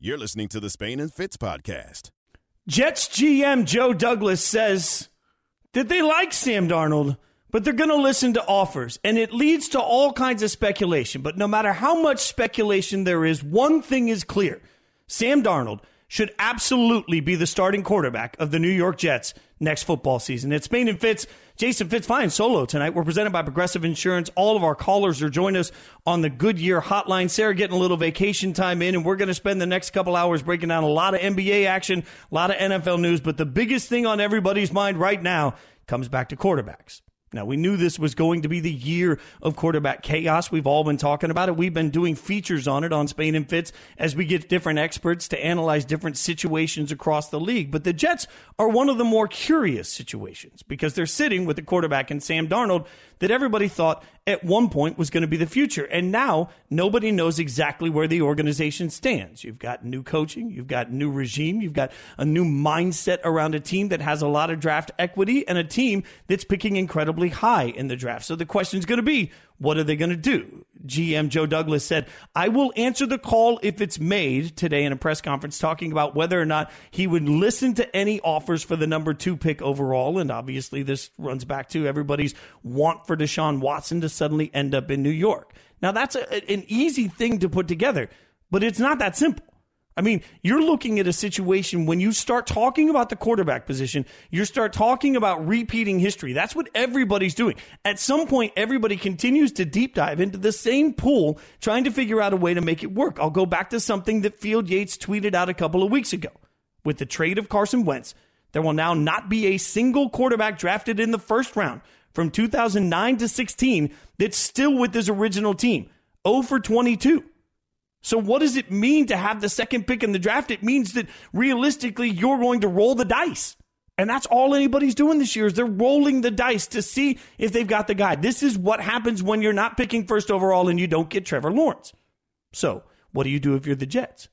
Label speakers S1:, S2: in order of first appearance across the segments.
S1: You're listening to the Spain and Fitz podcast.
S2: Jets GM Joe Douglas says that they like Sam Darnold, but they're going to listen to offers. And it leads to all kinds of speculation. But no matter how much speculation there is, one thing is clear Sam Darnold should absolutely be the starting quarterback of the New York Jets next football season. It's Spain and Fitz. Jason Fitz flying solo tonight. We're presented by Progressive Insurance. All of our callers are joining us on the Goodyear hotline. Sarah getting a little vacation time in, and we're going to spend the next couple hours breaking down a lot of NBA action, a lot of NFL news. But the biggest thing on everybody's mind right now comes back to quarterbacks. Now, we knew this was going to be the year of quarterback chaos. We've all been talking about it. We've been doing features on it on Spain and Fitz as we get different experts to analyze different situations across the league. But the Jets are one of the more curious situations because they're sitting with a quarterback in Sam Darnold that everybody thought at one point was going to be the future. And now nobody knows exactly where the organization stands. You've got new coaching, you've got new regime, you've got a new mindset around a team that has a lot of draft equity and a team that's picking incredibly high in the draft. So the question is going to be, what are they going to do? GM Joe Douglas said, I will answer the call if it's made today in a press conference talking about whether or not he would listen to any offers for the number two pick overall. And obviously, this runs back to everybody's want for Deshaun Watson to suddenly end up in New York. Now, that's a, an easy thing to put together, but it's not that simple. I mean, you're looking at a situation when you start talking about the quarterback position, you start talking about repeating history. That's what everybody's doing. At some point, everybody continues to deep dive into the same pool, trying to figure out a way to make it work. I'll go back to something that Field Yates tweeted out a couple of weeks ago. With the trade of Carson Wentz, there will now not be a single quarterback drafted in the first round from 2009 to 16 that's still with his original team. 0 for 22. So, what does it mean to have the second pick in the draft? It means that realistically, you're going to roll the dice. And that's all anybody's doing this year is they're rolling the dice to see if they've got the guy. This is what happens when you're not picking first overall and you don't get Trevor Lawrence. So, what do you do if you're the Jets?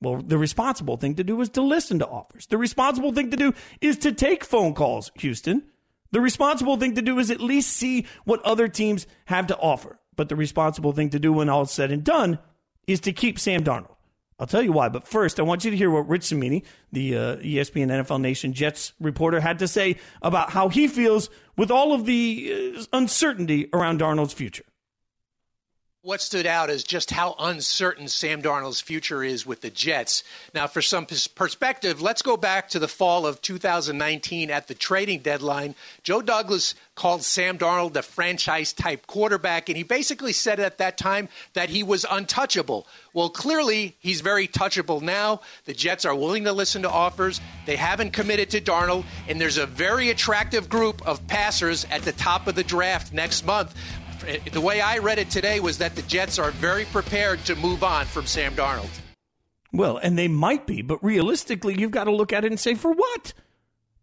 S2: Well, the responsible thing to do is to listen to offers. The responsible thing to do is to take phone calls, Houston. The responsible thing to do is at least see what other teams have to offer. But the responsible thing to do when all's said and done is to keep Sam Darnold. I'll tell you why. But first, I want you to hear what Rich Cimini, the uh, ESPN NFL Nation Jets reporter, had to say about how he feels with all of the uh, uncertainty around Darnold's future
S3: what stood out is just how uncertain Sam Darnold's future is with the Jets. Now, for some perspective, let's go back to the fall of 2019 at the trading deadline. Joe Douglas called Sam Darnold a franchise type quarterback, and he basically said at that time that he was untouchable. Well, clearly, he's very touchable now. The Jets are willing to listen to offers. They haven't committed to Darnold, and there's a very attractive group of passers at the top of the draft next month the way I read it today was that the Jets are very prepared to move on from Sam Darnold.
S2: Well, and they might be, but realistically, you've got to look at it and say, for what?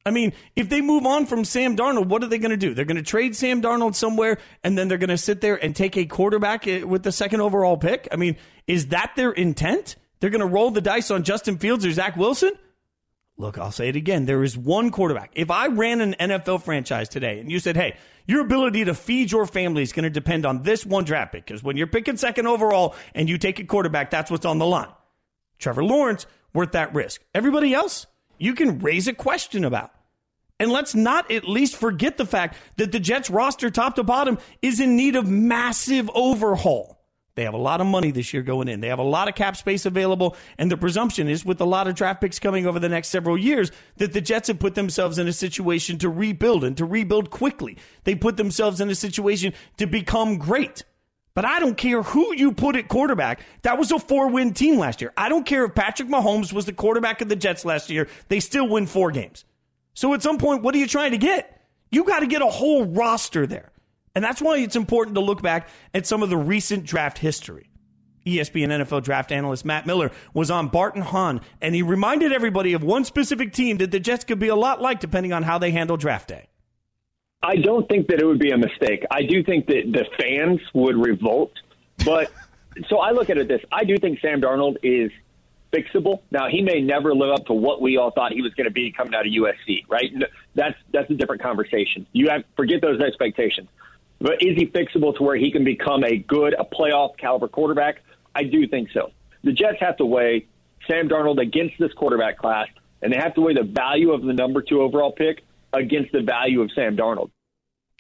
S2: I mean, if they move on from Sam Darnold, what are they going to do? They're going to trade Sam Darnold somewhere, and then they're going to sit there and take a quarterback eh, with the second overall pick? I mean, is that their intent? They're going to roll the dice on Justin Fields or Zach Wilson? Look, I'll say it again. There is one quarterback. If I ran an NFL franchise today and you said, hey, your ability to feed your family is going to depend on this one draft pick, because when you're picking second overall and you take a quarterback, that's what's on the line. Trevor Lawrence, worth that risk. Everybody else, you can raise a question about. And let's not at least forget the fact that the Jets roster, top to bottom, is in need of massive overhaul. They have a lot of money this year going in. They have a lot of cap space available. And the presumption is, with a lot of draft picks coming over the next several years, that the Jets have put themselves in a situation to rebuild and to rebuild quickly. They put themselves in a situation to become great. But I don't care who you put at quarterback. That was a four win team last year. I don't care if Patrick Mahomes was the quarterback of the Jets last year. They still win four games. So at some point, what are you trying to get? You got to get a whole roster there. And that's why it's important to look back at some of the recent draft history. ESPN NFL draft analyst Matt Miller was on Bart and Hahn, and he reminded everybody of one specific team that the Jets could be a lot like depending on how they handle draft day.
S4: I don't think that it would be a mistake. I do think that the fans would revolt, but so I look at it this: I do think Sam Darnold is fixable. Now he may never live up to what we all thought he was going to be coming out of USC, right? That's that's a different conversation. You have forget those expectations. But is he fixable to where he can become a good, a playoff caliber quarterback? I do think so. The Jets have to weigh Sam Darnold against this quarterback class, and they have to weigh the value of the number two overall pick against the value of Sam Darnold.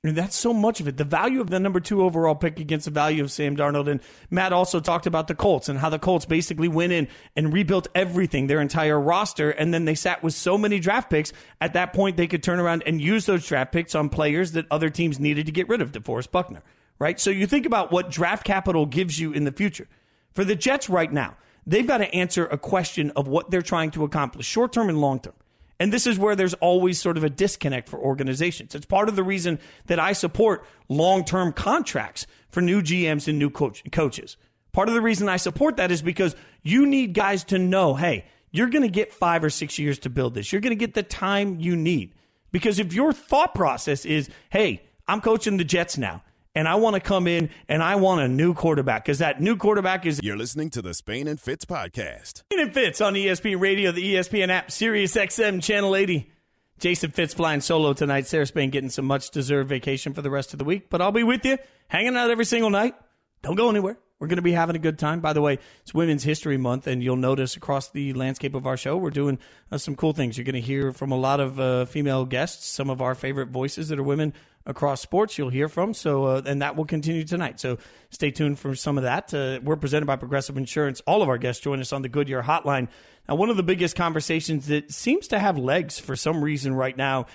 S2: And that's so much of it. The value of the number two overall pick against the value of Sam Darnold. And Matt also talked about the Colts and how the Colts basically went in and rebuilt everything, their entire roster. And then they sat with so many draft picks. At that point, they could turn around and use those draft picks on players that other teams needed to get rid of, DeForest Buckner, right? So you think about what draft capital gives you in the future. For the Jets right now, they've got to answer a question of what they're trying to accomplish, short term and long term. And this is where there's always sort of a disconnect for organizations. It's part of the reason that I support long term contracts for new GMs and new coach, coaches. Part of the reason I support that is because you need guys to know hey, you're going to get five or six years to build this. You're going to get the time you need. Because if your thought process is, hey, I'm coaching the Jets now, and I want to come in and I want a new quarterback because that new quarterback is.
S1: You're listening to the Spain and Fitz podcast.
S2: Spain and Fitz on ESPN Radio, the ESPN app, Sirius XM, Channel 80. Jason Fitz flying solo tonight. Sarah Spain getting some much deserved vacation for the rest of the week, but I'll be with you, hanging out every single night. Don't go anywhere. We're going to be having a good time. By the way, it's Women's History Month, and you'll notice across the landscape of our show, we're doing uh, some cool things. You're going to hear from a lot of uh, female guests, some of our favorite voices that are women across sports you'll hear from. So, uh, and that will continue tonight. So stay tuned for some of that. Uh, we're presented by Progressive Insurance. All of our guests join us on the Goodyear Hotline. Now, one of the biggest conversations that seems to have legs for some reason right now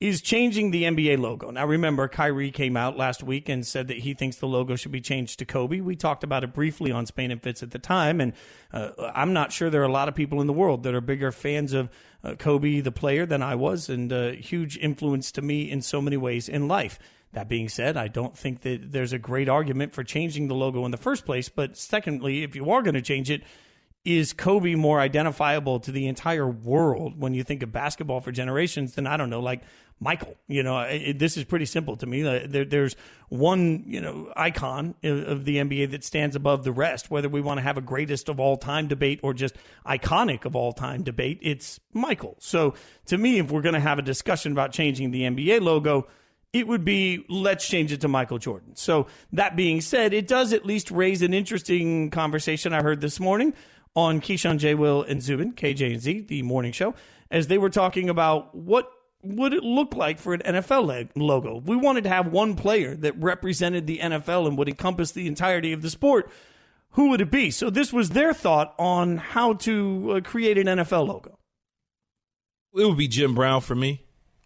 S2: is changing the NBA logo. Now, remember, Kyrie came out last week and said that he thinks the logo should be changed to Kobe. We talked about it briefly on Spain and Fitz at the time, and uh, I'm not sure there are a lot of people in the world that are bigger fans of uh, Kobe, the player, than I was, and a uh, huge influence to me in so many ways in life. That being said, I don't think that there's a great argument for changing the logo in the first place. But secondly, if you are going to change it, is Kobe more identifiable to the entire world when you think of basketball for generations than I don't know, like Michael. You know, it, this is pretty simple to me. Uh, there, there's one, you know, icon of the NBA that stands above the rest. Whether we want to have a greatest of all time debate or just iconic of all time debate, it's Michael. So to me, if we're going to have a discussion about changing the NBA logo, it would be let's change it to Michael Jordan. So that being said, it does at least raise an interesting conversation I heard this morning on Keyshawn J. Will and Zubin, KJ and Z, the morning show, as they were talking about what would it look like for an NFL logo? We wanted to have one player that represented the NFL and would encompass the entirety of the sport. Who would it be? So this was their thought on how to uh, create an NFL logo.
S5: It would be Jim Brown for me.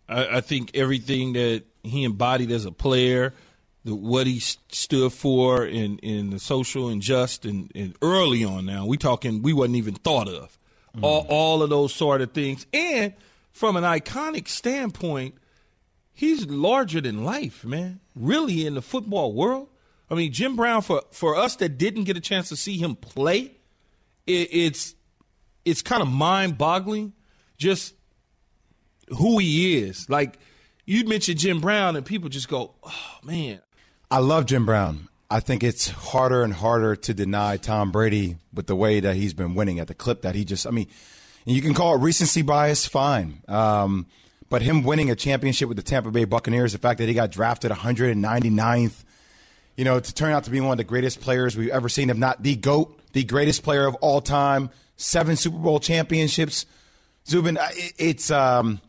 S5: I, I think everything that he embodied as a player, the, what he stood for in, in the social and just and, and early on now, we talking we wasn't even thought of. Mm. All, all of those sort of things. And – from an iconic standpoint, he's larger than life, man. Really in the football world. I mean, Jim Brown for for us that didn't get a chance to see him play, it, it's it's kind of mind boggling, just who he is. Like you mentioned Jim Brown, and people just go, "Oh man."
S6: I love Jim Brown. I think it's harder and harder to deny Tom Brady with the way that he's been winning at the clip that he just. I mean you can call it recency bias, fine. Um, but him winning a championship with the Tampa Bay Buccaneers, the fact that he got drafted 199th, you know, to turn out to be one of the greatest players we've ever seen, if not the GOAT, the greatest player of all time, seven Super Bowl championships. Zubin, it's um,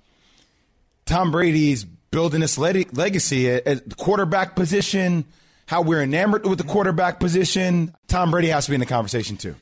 S6: Tom Brady's building this legacy at the quarterback position, how we're enamored with the quarterback position. Tom Brady has to be in the conversation too.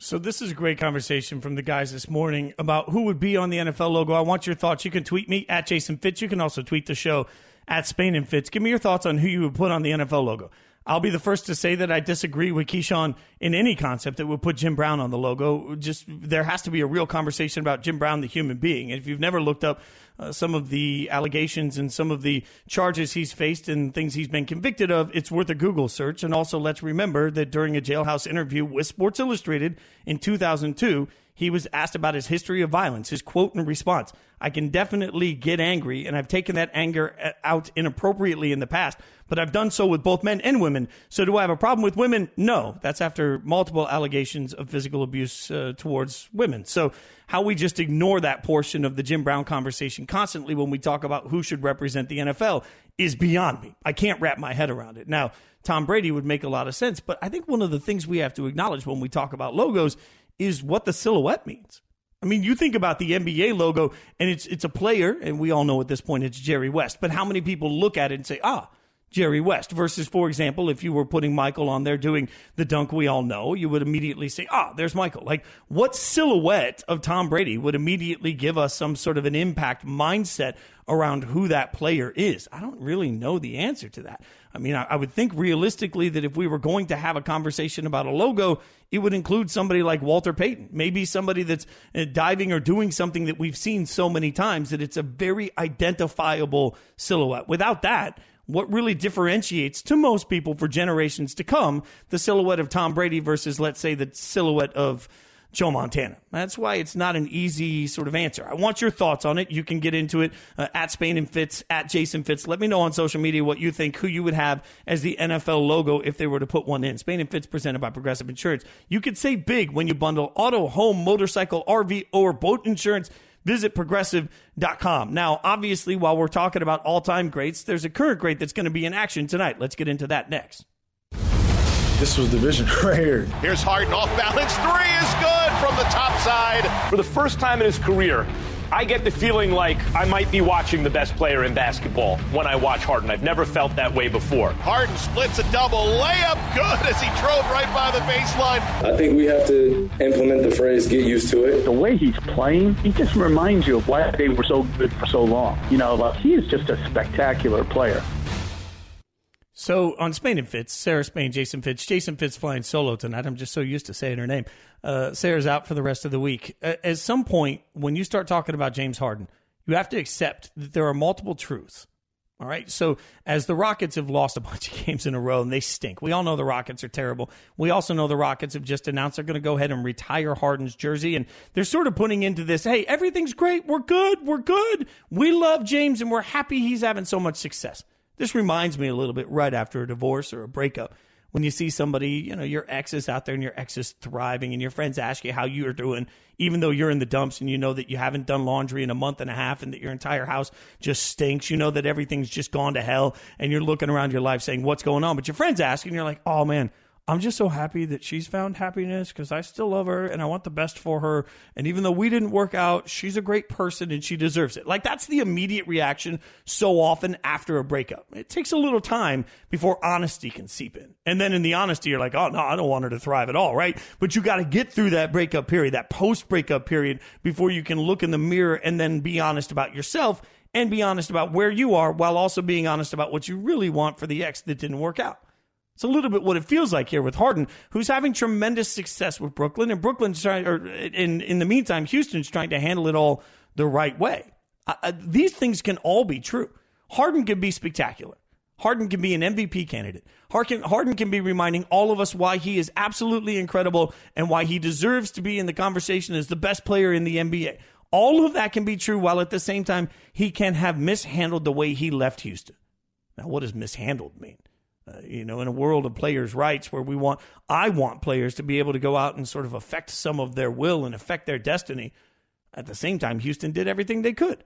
S2: So this is a great conversation from the guys this morning about who would be on the NFL logo. I want your thoughts. You can tweet me at Jason Fitz. You can also tweet the show at Spain and Fitz. Give me your thoughts on who you would put on the NFL logo. I'll be the first to say that I disagree with Keyshawn in any concept that would put Jim Brown on the logo. Just there has to be a real conversation about Jim Brown, the human being. And if you've never looked up uh, some of the allegations and some of the charges he's faced and things he's been convicted of, it's worth a Google search. And also, let's remember that during a jailhouse interview with Sports Illustrated in 2002, he was asked about his history of violence, his quote and response. I can definitely get angry, and I've taken that anger uh, out inappropriately in the past, but I've done so with both men and women. So, do I have a problem with women? No. That's after multiple allegations of physical abuse uh, towards women. So, how we just ignore that portion of the Jim Brown conversation constantly when we talk about who should represent the NFL is beyond me. I can't wrap my head around it. Now, Tom Brady would make a lot of sense, but I think one of the things we have to acknowledge when we talk about logos is what the silhouette means. I mean, you think about the NBA logo and it's it's a player, and we all know at this point it's Jerry West. But how many people look at it and say, ah, Jerry West versus, for example, if you were putting Michael on there doing the dunk we all know, you would immediately say, ah, there's Michael. Like, what silhouette of Tom Brady would immediately give us some sort of an impact mindset around who that player is? I don't really know the answer to that. I mean, I, I would think realistically that if we were going to have a conversation about a logo, it would include somebody like Walter Payton, maybe somebody that's uh, diving or doing something that we've seen so many times that it's a very identifiable silhouette. Without that, what really differentiates to most people for generations to come the silhouette of Tom Brady versus, let's say, the silhouette of Joe Montana. That's why it's not an easy sort of answer. I want your thoughts on it. You can get into it uh, at Spain and Fitz, at Jason Fitz. Let me know on social media what you think, who you would have as the NFL logo if they were to put one in. Spain and Fitz presented by Progressive Insurance. You could save big when you bundle auto, home, motorcycle, RV, or boat insurance. Visit progressive.com. Now, obviously, while we're talking about all time greats, there's a current great that's going to be in action tonight. Let's get into that next.
S7: This was the vision right here.
S1: Here's Harden off balance. Three is good from the top side.
S8: For the first time in his career, I get the feeling like I might be watching the best player in basketball when I watch Harden. I've never felt that way before.
S1: Harden splits a double layup good as he drove right by the baseline.
S9: I think we have to implement the phrase get used to it.
S10: The way he's playing, he just reminds you of why they were so good for so long. You know, like he is just a spectacular player.
S2: So on Spain and Fitz, Sarah Spain, Jason Fitz, Jason Fitz flying solo tonight. I'm just so used to saying her name. Uh, Sarah's out for the rest of the week. At some point, when you start talking about James Harden, you have to accept that there are multiple truths. All right. So as the Rockets have lost a bunch of games in a row and they stink, we all know the Rockets are terrible. We also know the Rockets have just announced they're going to go ahead and retire Harden's jersey. And they're sort of putting into this, hey, everything's great. We're good. We're good. We love James and we're happy he's having so much success. This reminds me a little bit right after a divorce or a breakup. When you see somebody, you know, your ex is out there and your ex is thriving and your friends ask you how you're doing, even though you're in the dumps and you know that you haven't done laundry in a month and a half and that your entire house just stinks. You know that everything's just gone to hell and you're looking around your life saying, what's going on? But your friends ask and you're like, oh man, I'm just so happy that she's found happiness because I still love her and I want the best for her. And even though we didn't work out, she's a great person and she deserves it. Like that's the immediate reaction so often after a breakup. It takes a little time before honesty can seep in. And then in the honesty, you're like, oh no, I don't want her to thrive at all, right? But you got to get through that breakup period, that post breakup period before you can look in the mirror and then be honest about yourself and be honest about where you are while also being honest about what you really want for the ex that didn't work out. It's a little bit what it feels like here with Harden, who's having tremendous success with Brooklyn, and Brooklyn's trying, or in in the meantime, Houston's trying to handle it all the right way. Uh, these things can all be true. Harden can be spectacular. Harden can be an MVP candidate. Harden, Harden can be reminding all of us why he is absolutely incredible and why he deserves to be in the conversation as the best player in the NBA. All of that can be true while at the same time he can have mishandled the way he left Houston. Now, what does mishandled mean? Uh, you know, in a world of players' rights where we want, I want players to be able to go out and sort of affect some of their will and affect their destiny. At the same time, Houston did everything they could.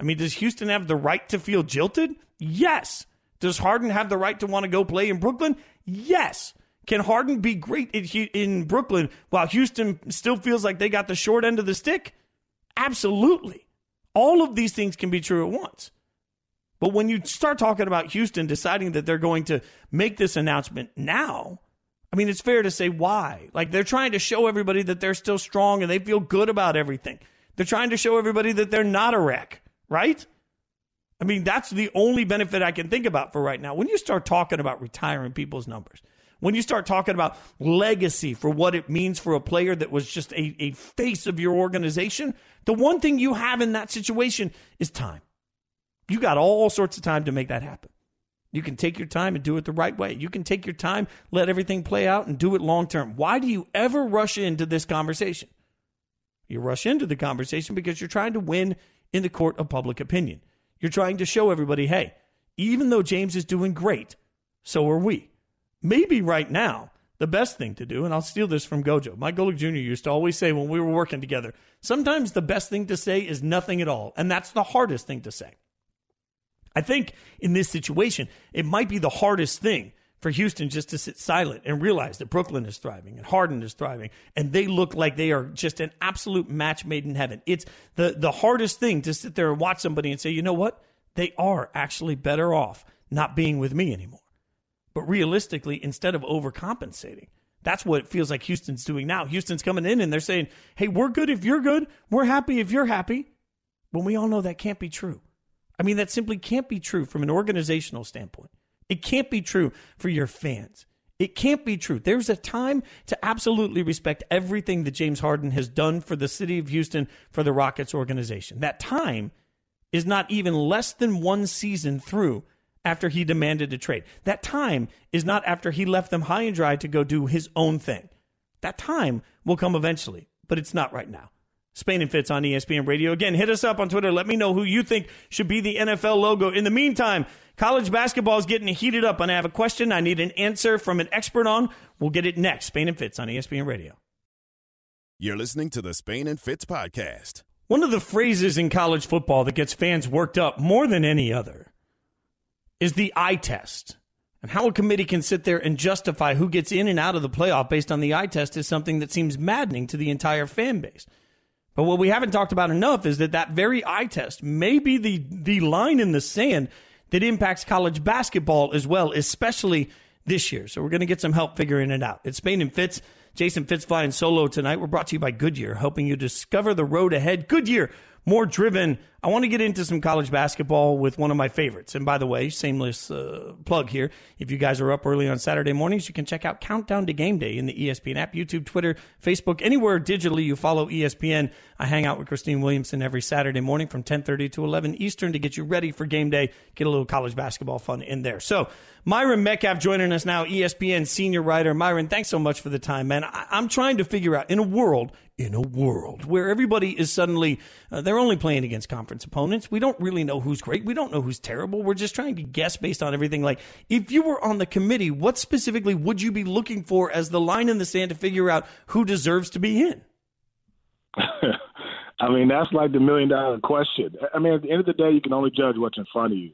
S2: I mean, does Houston have the right to feel jilted? Yes. Does Harden have the right to want to go play in Brooklyn? Yes. Can Harden be great in Brooklyn while Houston still feels like they got the short end of the stick? Absolutely. All of these things can be true at once. But when you start talking about Houston deciding that they're going to make this announcement now, I mean, it's fair to say why. Like they're trying to show everybody that they're still strong and they feel good about everything. They're trying to show everybody that they're not a wreck, right? I mean, that's the only benefit I can think about for right now. When you start talking about retiring people's numbers, when you start talking about legacy for what it means for a player that was just a, a face of your organization, the one thing you have in that situation is time. You got all sorts of time to make that happen. You can take your time and do it the right way. You can take your time, let everything play out, and do it long term. Why do you ever rush into this conversation? You rush into the conversation because you're trying to win in the court of public opinion. You're trying to show everybody, hey, even though James is doing great, so are we. Maybe right now, the best thing to do, and I'll steal this from Gojo. Mike Golic Jr. used to always say when we were working together, sometimes the best thing to say is nothing at all. And that's the hardest thing to say. I think in this situation, it might be the hardest thing for Houston just to sit silent and realize that Brooklyn is thriving and Harden is thriving and they look like they are just an absolute match made in heaven. It's the the hardest thing to sit there and watch somebody and say, "You know what? They are actually better off not being with me anymore." But realistically, instead of overcompensating, that's what it feels like Houston's doing now. Houston's coming in and they're saying, "Hey, we're good if you're good. We're happy if you're happy." But we all know that can't be true. I mean, that simply can't be true from an organizational standpoint. It can't be true for your fans. It can't be true. There's a time to absolutely respect everything that James Harden has done for the city of Houston, for the Rockets organization. That time is not even less than one season through after he demanded a trade. That time is not after he left them high and dry to go do his own thing. That time will come eventually, but it's not right now. Spain and Fitz on ESPN Radio. Again, hit us up on Twitter. Let me know who you think should be the NFL logo. In the meantime, college basketball is getting heated up, and I have a question I need an answer from an expert on. We'll get it next. Spain and Fitz on ESPN Radio.
S11: You're listening to the Spain and Fitz podcast.
S2: One of the phrases in college football that gets fans worked up more than any other is the eye test. And how a committee can sit there and justify who gets in and out of the playoff based on the eye test is something that seems maddening to the entire fan base. But what we haven't talked about enough is that that very eye test may be the, the line in the sand that impacts college basketball as well, especially this year. So we're going to get some help figuring it out. It's Spain and Fitz. Jason Fitz flying solo tonight. We're brought to you by Goodyear, helping you discover the road ahead. Goodyear, more driven. I want to get into some college basketball with one of my favorites. And by the way, shameless uh, plug here. If you guys are up early on Saturday mornings, you can check out Countdown to Game Day in the ESPN app, YouTube, Twitter, Facebook, anywhere digitally you follow ESPN. I hang out with Christine Williamson every Saturday morning from 10:30 to 11 Eastern to get you ready for game day. Get a little college basketball fun in there. So, Myron Medcalf joining us now, ESPN senior writer. Myron, thanks so much for the time, man. I- I'm trying to figure out in a world in a world where everybody is suddenly uh, they're only playing against conference opponents. We don't really know who's great. We don't know who's terrible. We're just trying to guess based on everything. Like if you were on the committee, what specifically would you be looking for as the line in the sand to figure out who deserves to be in?
S7: I mean, that's like the million dollar question. I mean, at the end of the day, you can only judge what's in front of you.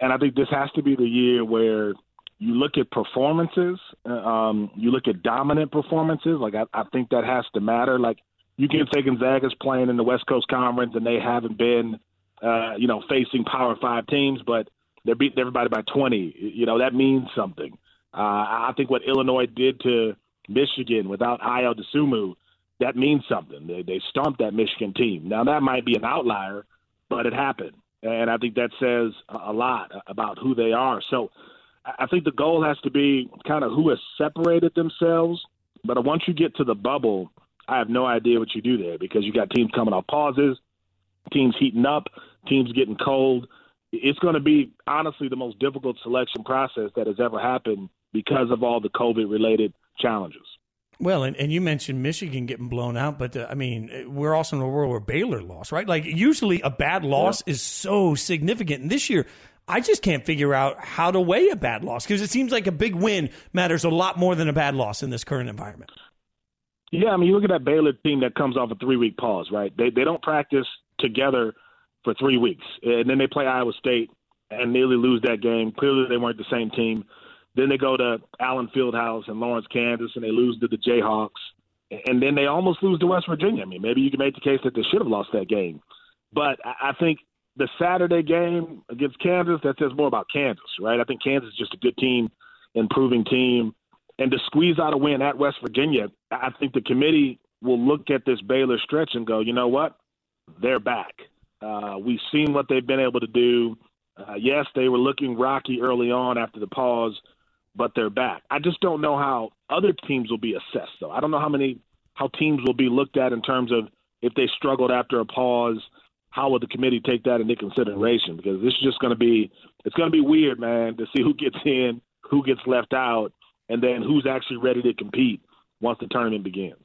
S7: And I think this has to be the year where you look at performances, um, you look at dominant performances. Like, I, I think that has to matter. Like, you can say Gonzaga's playing in the West Coast Conference and they haven't been, uh, you know, facing Power Five teams, but they're beating everybody by 20. You know, that means something. Uh, I think what Illinois did to Michigan without Ayo Dosunmu, that means something. They, they stomped that Michigan team. Now, that might be an outlier, but it happened. And I think that says a lot about who they are. So I think the goal has to be kind of who has separated themselves. But once you get to the bubble, I have no idea what you do there because you got teams coming off pauses, teams heating up, teams getting cold. It's going to be honestly the most difficult selection process that has ever happened because of all the COVID related challenges.
S2: Well, and, and you mentioned Michigan getting blown out, but uh, I mean, we're also in a world where Baylor lost, right? Like, usually a bad loss yeah. is so significant. And this year, I just can't figure out how to weigh a bad loss because it seems like a big win matters a lot more than a bad loss in this current environment.
S7: Yeah, I mean, you look at that Baylor team that comes off a three week pause, right? They they don't practice together for three weeks, and then they play Iowa State and nearly lose that game. Clearly, they weren't the same team. Then they go to Allen Fieldhouse in Lawrence, Kansas, and they lose to the Jayhawks. And then they almost lose to West Virginia. I mean, maybe you can make the case that they should have lost that game. But I think the Saturday game against Kansas, that says more about Kansas, right? I think Kansas is just a good team, improving team. And to squeeze out a win at West Virginia, I think the committee will look at this Baylor stretch and go, you know what? They're back. Uh, we've seen what they've been able to do. Uh, yes, they were looking rocky early on after the pause, but they're back. I just don't know how other teams will be assessed, though. I don't know how many how teams will be looked at in terms of if they struggled after a pause. How will the committee take that into consideration? Because this is just going to be it's going to be weird, man, to see who gets in, who gets left out, and then who's actually ready to compete once the tournament begins.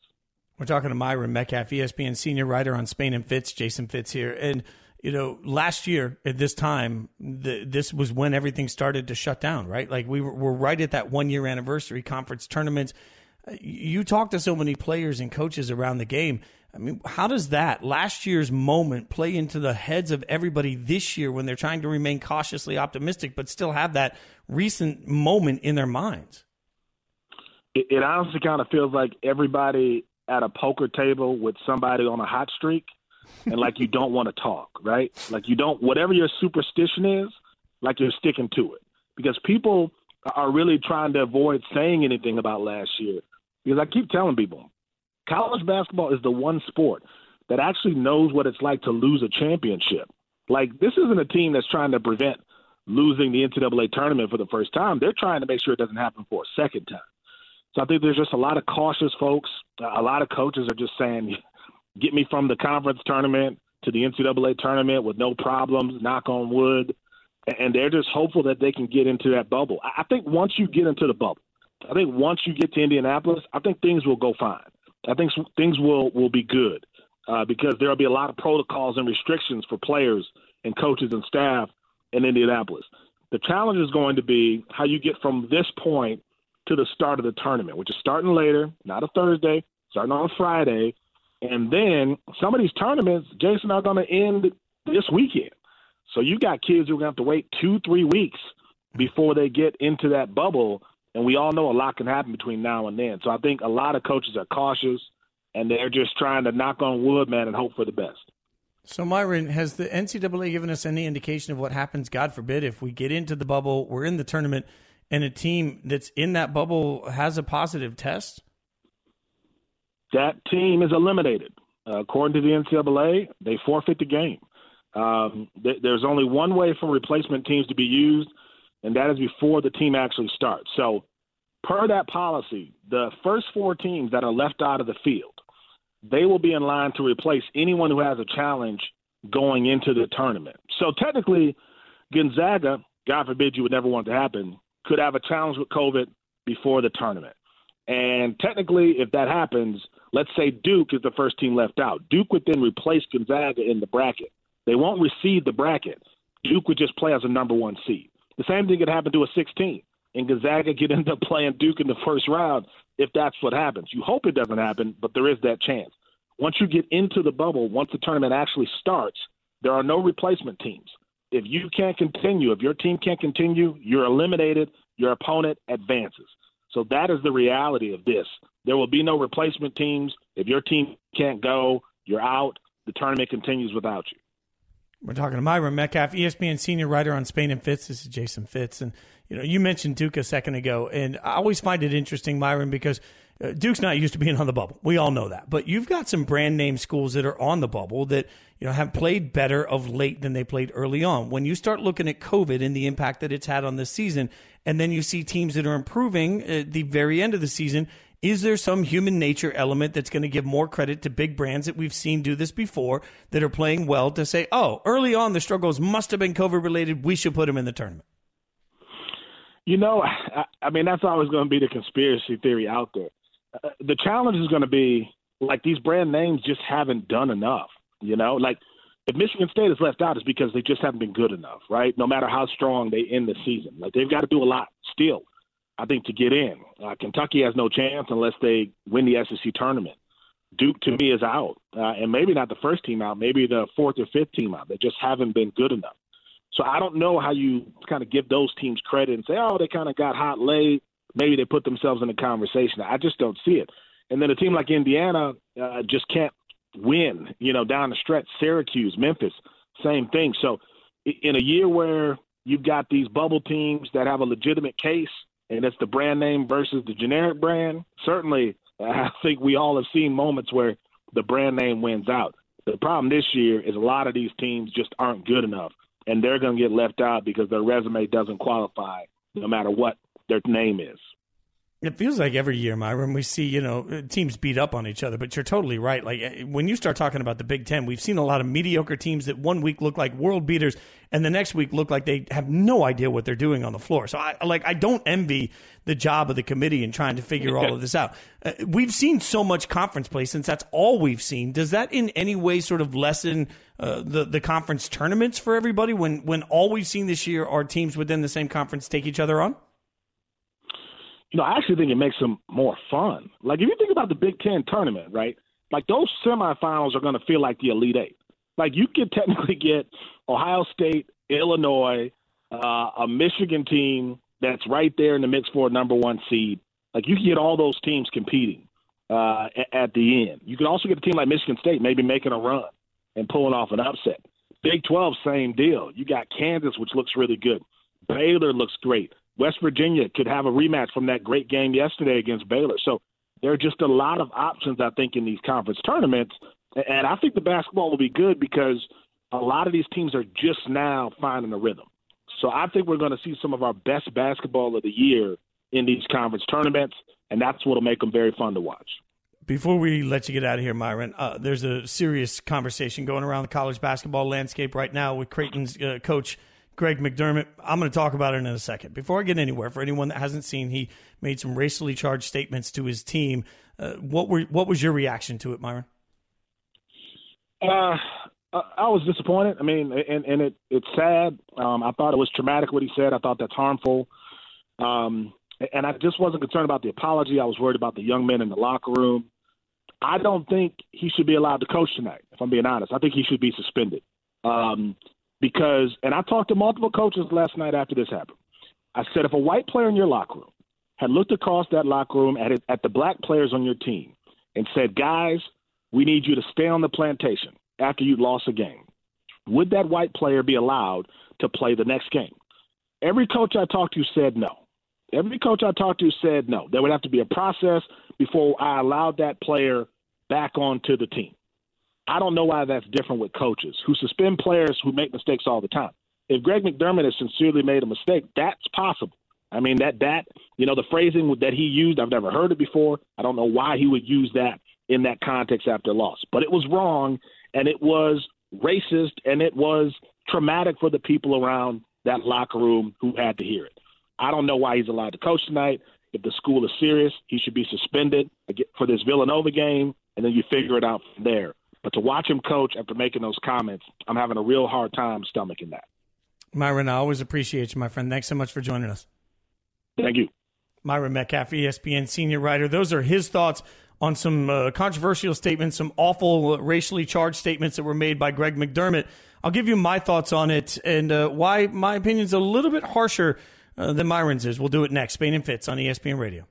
S2: We're talking to Myron Medcalf, ESPN senior writer on Spain and Fitz. Jason Fitz here, and you know, last year at this time, the, this was when everything started to shut down, right? Like we were, were right at that one year anniversary conference tournaments. Uh, you talk to so many players and coaches around the game. I mean, how does that last year's moment play into the heads of everybody this year when they're trying to remain cautiously optimistic, but still have that recent moment in their minds?
S7: It, it honestly kind of feels like everybody at a poker table with somebody on a hot streak, and like you don't want to talk, right? Like you don't, whatever your superstition is, like you're sticking to it because people are really trying to avoid saying anything about last year. Because I keep telling people, college basketball is the one sport that actually knows what it's like to lose a championship. Like this isn't a team that's trying to prevent losing the NCAA tournament for the first time. They're trying to make sure it doesn't happen for a second time. So I think there's just a lot of cautious folks. A lot of coaches are just saying, "Get me from the conference tournament to the NCAA tournament with no problems. Knock on wood." And they're just hopeful that they can get into that bubble. I think once you get into the bubble, I think once you get to Indianapolis, I think things will go fine. I think things will will be good uh, because there will be a lot of protocols and restrictions for players and coaches and staff in Indianapolis. The challenge is going to be how you get from this point to the start of the tournament, which is starting later, not a Thursday, starting on Friday. And then some of these tournaments, Jason, are going to end this weekend. So you got kids who are going to have to wait two, three weeks before they get into that bubble. And we all know a lot can happen between now and then. So I think a lot of coaches are cautious and they're just trying to knock on wood, man, and hope for the best.
S2: So, Myron, has the NCAA given us any indication of what happens, God forbid, if we get into the bubble, we're in the tournament, and a team that's in that bubble has a positive test?
S7: That team is eliminated. Uh, according to the NCAA, they forfeit the game. Um, th- there's only one way for replacement teams to be used, and that is before the team actually starts. So, per that policy, the first four teams that are left out of the field, they will be in line to replace anyone who has a challenge going into the tournament. So technically, Gonzaga, God forbid you would never want to happen, could have a challenge with COVID before the tournament. And technically, if that happens, let's say Duke is the first team left out. Duke would then replace Gonzaga in the bracket. They won't receive the bracket. Duke would just play as a number one seed. The same thing could happen to a 16, and Gonzaga could end up playing Duke in the first round if that's what happens. You hope it doesn't happen, but there is that chance. Once you get into the bubble, once the tournament actually starts, there are no replacement teams. If you can't continue, if your team can't continue, you're eliminated. Your opponent advances. So that is the reality of this. There will be no replacement teams. If your team can't go, you're out. The tournament continues without you.
S2: We're talking to Myron Medcalf, ESPN senior writer on Spain and Fitz. This is Jason Fitz, and you know you mentioned Duke a second ago, and I always find it interesting, Myron, because Duke's not used to being on the bubble. We all know that, but you've got some brand name schools that are on the bubble that you know have played better of late than they played early on. When you start looking at COVID and the impact that it's had on this season, and then you see teams that are improving at the very end of the season, is there some human nature element that's going to give more credit to big brands that we've seen do this before that are playing well to say, oh, early on the struggles must have been COVID related. We should put them in the tournament?
S7: You know, I, I mean, that's always going to be the conspiracy theory out there. Uh, the challenge is going to be like these brand names just haven't done enough. You know, like if Michigan State is left out, it's because they just haven't been good enough, right? No matter how strong they end the season, like they've got to do a lot still I think, to get in. Uh, Kentucky has no chance unless they win the SEC tournament. Duke, to me, is out. Uh, and maybe not the first team out, maybe the fourth or fifth team out. They just haven't been good enough. So I don't know how you kind of give those teams credit and say, oh, they kind of got hot late. Maybe they put themselves in the conversation. I just don't see it. And then a team like Indiana uh, just can't win, you know, down the stretch. Syracuse, Memphis, same thing. So in a year where you've got these bubble teams that have a legitimate case – and it's the brand name versus the generic brand, certainly I think we all have seen moments where the brand name wins out. The problem this year is a lot of these teams just aren't good enough, and they're going to get left out because their resume doesn't qualify no matter what their name is.
S2: It feels like every year, Myron, we see, you know, teams beat up on each other, but you're totally right. Like eh, when you start talking about the Big Ten, we've seen a lot of mediocre teams that one week look like world beaters and the next week look like they have no idea what they're doing on the floor. So I like, I don't envy the job of the committee in trying to figure all of this out. Uh, we've seen so much conference play since that's all we've seen. Does that in any way sort of lessen uh, the, the conference tournaments for everybody when, when all we've seen this year are teams within the same conference take each other on?
S7: You know, I actually think it makes them more fun. Like if you think about the Big Ten tournament, right? like those semifinals are going to feel like the Elite Eight. Like you could technically get Ohio State, Illinois, uh, a Michigan team that's right there in the mix for a number one seed. Like you can get all those teams competing uh, at the end. You can also get a team like Michigan State maybe making a run and pulling off an upset. Big 12, same deal. You got Kansas, which looks really good. Baylor looks great. West Virginia could have a rematch from that great game yesterday against Baylor. So there are just a lot of options, I think, in these conference tournaments. And I think the basketball will be good because a lot of these teams are just now finding a rhythm. So I think we're going to see some of our best basketball of the year in these conference tournaments, and that's what will make them very fun to watch.
S2: Before we let you get out of here, Myron, uh, there's a serious conversation going around the college basketball landscape right now with Creighton's uh, coach Greg McDermott. I'm going to talk about it in a second. Before I get anywhere, for anyone that hasn't seen, he made some racially charged statements to his team. Uh, what were what was your reaction to it, Myron?
S7: Uh, I was disappointed. I mean, and, and it it's sad. Um, I thought it was traumatic what he said. I thought that's harmful. Um, and I just wasn't concerned about the apology. I was worried about the young men in the locker room. I don't think he should be allowed to coach tonight. If I'm being honest, I think he should be suspended. Um, because, and I talked to multiple coaches last night after this happened. I said, if a white player in your locker room had looked across that locker room at it, at the black players on your team and said, guys, we need you to stay on the plantation after you lost a game, would that white player be allowed to play the next game? Every coach I talked to said no. Every coach I talked to said no. There would have to be a process before I allowed that player back onto the team. I don't know why that's different with coaches who suspend players who make mistakes all the time. If Greg McDermott has sincerely made a mistake, that's possible. I mean that that you know the phrasing that he used, I've never heard it before. I don't know why he would use that in that context after loss, but it was wrong, and it was racist and it was traumatic for the people around that locker room who had to hear it. I don't know why he's allowed to coach tonight. If the school is serious, he should be suspended for this Villanova game, and then you figure it out from there. But to watch him coach after making those comments, I'm having a real hard time stomaching that.
S2: Myron, I always appreciate you, my friend. Thanks so much for joining us.
S7: Thank you.
S2: Myron Medcalf, ESPN senior writer. Those are his thoughts on some uh, controversial statements, some awful uh, racially charged statements that were made by Greg McDermott. I'll give you my thoughts on it and uh, why my opinion is a little bit harsher uh, than Myron's is. We'll do it next. Spain and Fitz on ESPN Radio.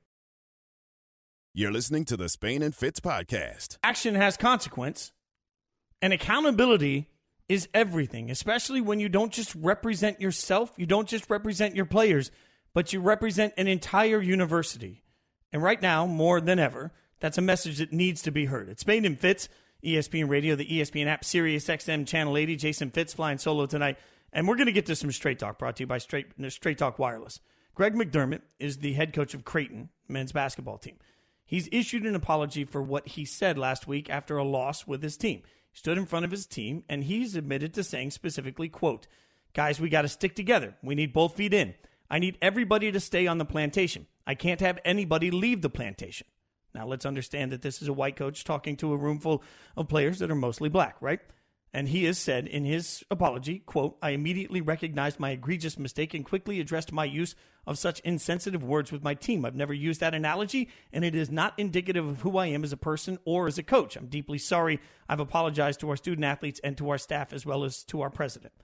S11: You're listening to the Spain and Fitz podcast.
S2: Action has consequence, and accountability is everything, especially when you don't just represent yourself, you don't just represent your players, but you represent an entire university. And right now, more than ever, that's a message that needs to be heard. It's Spain and Fitz, ESPN Radio, the ESPN app, Sirius XM Channel 80. Jason Fitz flying solo tonight. And we're going to get to some Straight Talk brought to you by Straight, Straight Talk Wireless. Greg McDermott is the head coach of Creighton men's basketball team. He's issued an apology for what he said last week after a loss with his team. Stood in front of his team and he's admitted to saying specifically, quote, Guys, we got to stick together. We need both feet in. I need everybody to stay on the plantation. I can't have anybody leave the plantation. Now, let's understand that this is a white coach talking to a room full of players that are mostly black, right? And he has said in his apology, quote, I immediately recognized my egregious mistake and quickly addressed my use of such insensitive words with my team. I've never used that analogy, and it is not indicative of who I am as a person or as a coach. I'm deeply sorry. I've apologized to our student athletes and to our staff as well as to our president.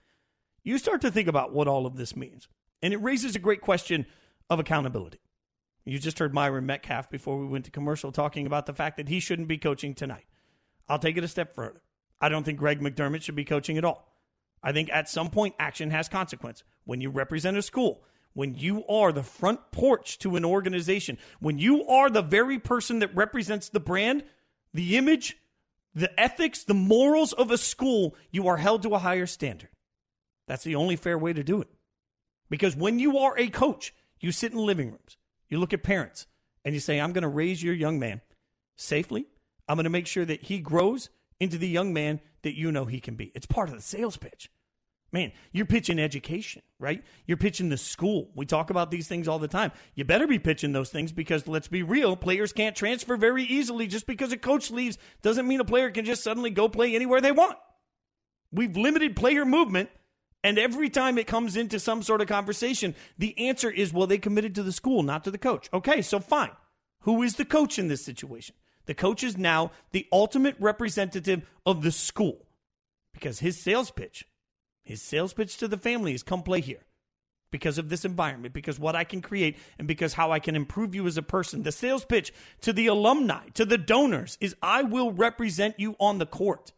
S2: You start to think about what all of this means, and it raises a great question of accountability. You just heard Myron Medcalf before we went to commercial talking about the fact that he shouldn't be coaching tonight. I'll take it a step further. I don't think Greg McDermott should be coaching at all. I think at some point action has consequence. When you represent a school, when you are the front porch to an organization, when you are the very person that represents the brand, the image, the ethics, the morals of a school, you are held to a higher standard. That's the only fair way to do it. Because when you are a coach, you sit in living rooms, you look at parents and you say, I'm going to raise your young man safely. I'm going to make sure that he grows into the young man that you know he can be. It's part of the sales pitch. Man, you're pitching education, right? You're pitching the school. We talk about these things all the time. You better be pitching those things because let's be real, players can't transfer very easily. Just because a coach leaves doesn't mean a player can just suddenly go play anywhere they want. We've limited player movement and every time it comes into some sort of conversation, the answer is, well, they committed to the school, not to the coach. Okay, so fine. Who is the coach in this situation? The coach is now the ultimate representative of the school because his sales pitch, his sales pitch to the family is come play here because of this environment, because what I can create, and because how I can improve you as a person. The sales pitch to the alumni, to the donors, is I will represent you on the court.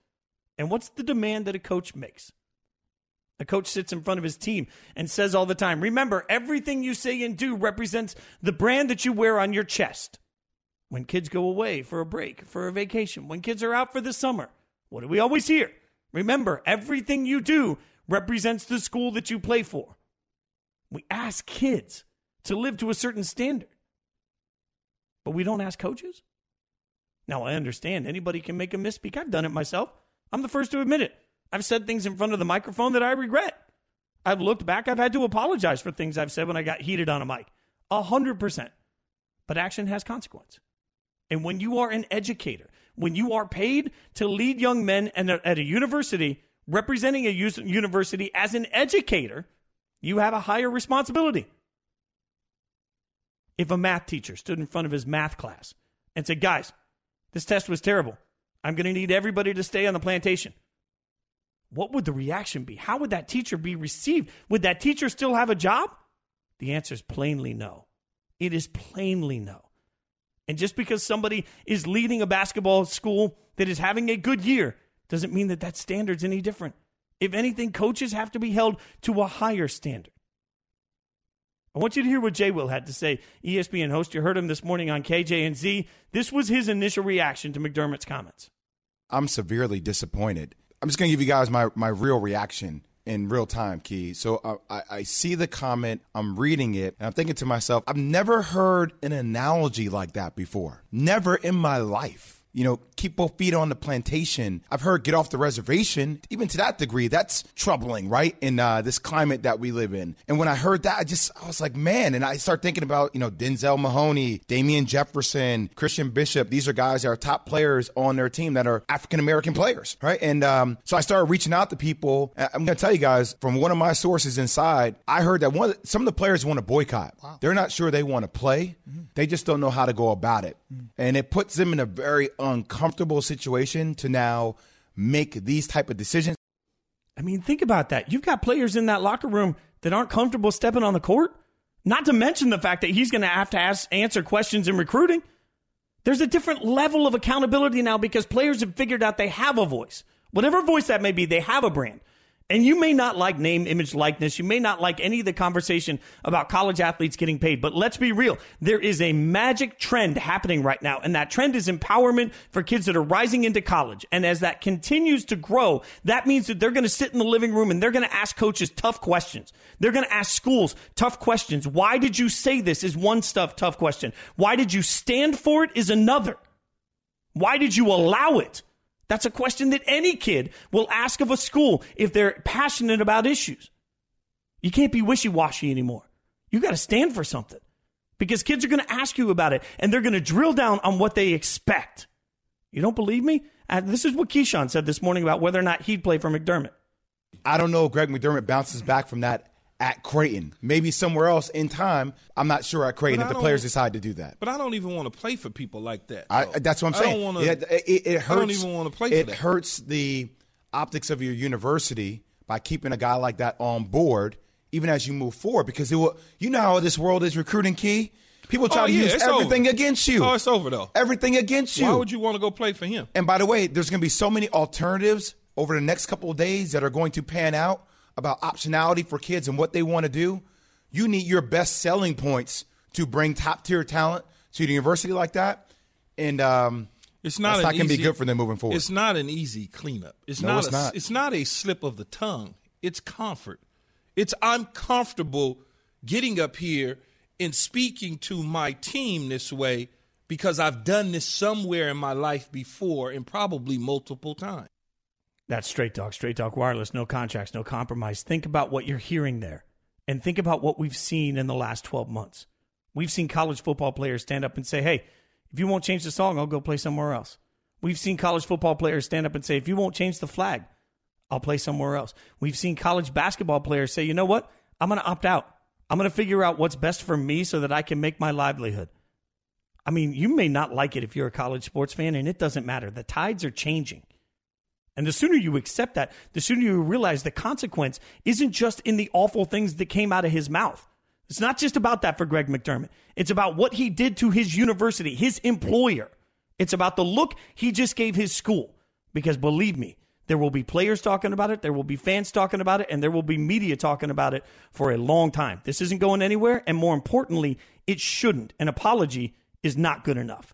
S2: And what's the demand that a coach makes? A coach sits in front of his team and says all the time, Remember, everything you say and do represents the brand that you wear on your chest. When kids go away for a break, for a vacation, when kids are out for the summer, what do we always hear? Remember, everything you do represents the school that you play for. We ask kids to live to a certain standard, but we don't ask coaches. Now, I understand anybody can make a misspeak. I've done it myself. I'm the first to admit it. I've said things in front of the microphone that I regret. I've looked back. I've had to apologize for things I've said when I got heated on a mic. A hundred percent. But action has consequence. And when you are an educator, when you are paid to lead young men and at a university, representing a university as an educator, you have a higher responsibility. If a math teacher stood in front of his math class and said, Guys, this test was terrible. I'm going to need everybody to stay on the plantation. What would the reaction be? How would that teacher be received? Would that teacher still have a job? The answer is plainly no. It is plainly no. And just because somebody is leading a basketball school that is having a good year doesn't mean that that standard's any different. If anything, coaches have to be held to a higher standard. I want you to hear what Jay Will had to say. ESPN host, you heard him this morning on KJNZ. This was his initial reaction to McDermott's comments.
S6: I'm severely disappointed. I'm just going to give you guys my, my real reaction in real time, Key. So I, I see the comment, I'm reading it, and I'm thinking to myself, I've never heard an analogy like that before. Never in my life you know, keep both feet on the plantation. I've heard get off the reservation. Even to that degree, that's troubling, right? In uh, this climate that we live in. And when I heard that, I just, I was like, man. And I start thinking about, you know, Denzel Mahoney, Damien Jefferson, Christian Bishop. These are guys that are top players on their team that are African American players, right? And um, so I started reaching out to people. I'm going to tell you guys from one of my sources inside, I heard that one, some of the players want to boycott. Wow. They're not sure they want to play. Mm-hmm. They just don't know how to go about it. Mm-hmm. And it puts them in a very uncomfortable situation to now make these type of decisions.
S2: I mean, think about that. You've got players in that locker room that aren't comfortable stepping on the court. Not to mention the fact that he's going to have to ask, answer questions in recruiting. There's a different level of accountability now because players have figured out they have a voice. Whatever voice that may be, they have a brand. And you may not like name, image, likeness. You may not like any of the conversation about college athletes getting paid, but let's be real. There is a magic trend happening right now, and that trend is empowerment for kids that are rising into college. And as that continues to grow, that means that they're going to sit in the living room and they're going to ask coaches tough questions. They're going to ask schools tough questions. Why did you say this is one stuff tough question. Why did you stand for it is another. Why did you allow it? That's a question that any kid will ask of a school if they're passionate about issues. You can't be wishy washy anymore. You got to stand for something because kids are going to ask you about it and they're going to drill down on what they expect. You don't believe me? Uh, this is what Keyshawn said this morning about whether or not he'd play for McDermott.
S6: I don't know if Greg McDermott bounces back from that at Creighton. Maybe somewhere else in time. I'm not sure at Creighton if the players decide to do that.
S5: But I don't even want to play for people like that.
S6: I, that's what I'm saying.
S5: I don't want
S6: to. It, it, it, hurts. I
S5: don't even want to play.
S6: It hurts the optics of your university by keeping a guy like that on board, even as you move forward. Because it will. You know how this world is recruiting key. People try
S5: oh,
S6: to
S5: yeah,
S6: use everything
S5: over.
S6: against you.
S5: Oh, it's over though.
S6: Everything against you.
S5: Why would you want to go play for him?
S6: And by the way, there's going to be so many alternatives over the next couple of days that are going to pan out about optionality for kids and what they want to do. You need your best selling points to bring top tier talent to the university like that. And um,
S5: it's not,
S6: not
S5: going
S6: to be good for them moving forward.
S5: It's not an easy cleanup. It's
S6: no,
S5: not.
S6: It's
S5: a,
S6: not.
S5: It's not a slip of the tongue. It's comfort. It's I'm comfortable getting up here and speaking to my team this way because I've done this somewhere in my life before and probably multiple times.
S2: That's Straight Talk, Straight Talk Wireless, no contracts, no compromise. Think about what you're hearing there and think about what we've seen in the last 12 months. We've seen college football players stand up and say, hey, if you won't change the song, I'll go play somewhere else. We've seen college football players stand up and say, if you won't change the flag, I'll play somewhere else. We've seen college basketball players say, you know what? I'm going to opt out. I'm going to figure out what's best for me so that I can make my livelihood. I mean, you may not like it if you're a college sports fan, and it doesn't matter. The tides are changing. And the sooner you accept that, the sooner you realize the consequence isn't just in the awful things that came out of his mouth. It's not just about that for Greg McDermott. It's about what he did to his university, his employer. It's about the look he just gave his school. Because believe me, there will be players talking about it, there will be fans talking about it, and there will be media talking about it for a long time. This isn't going anywhere, and more importantly, it shouldn't. An apology is not good enough.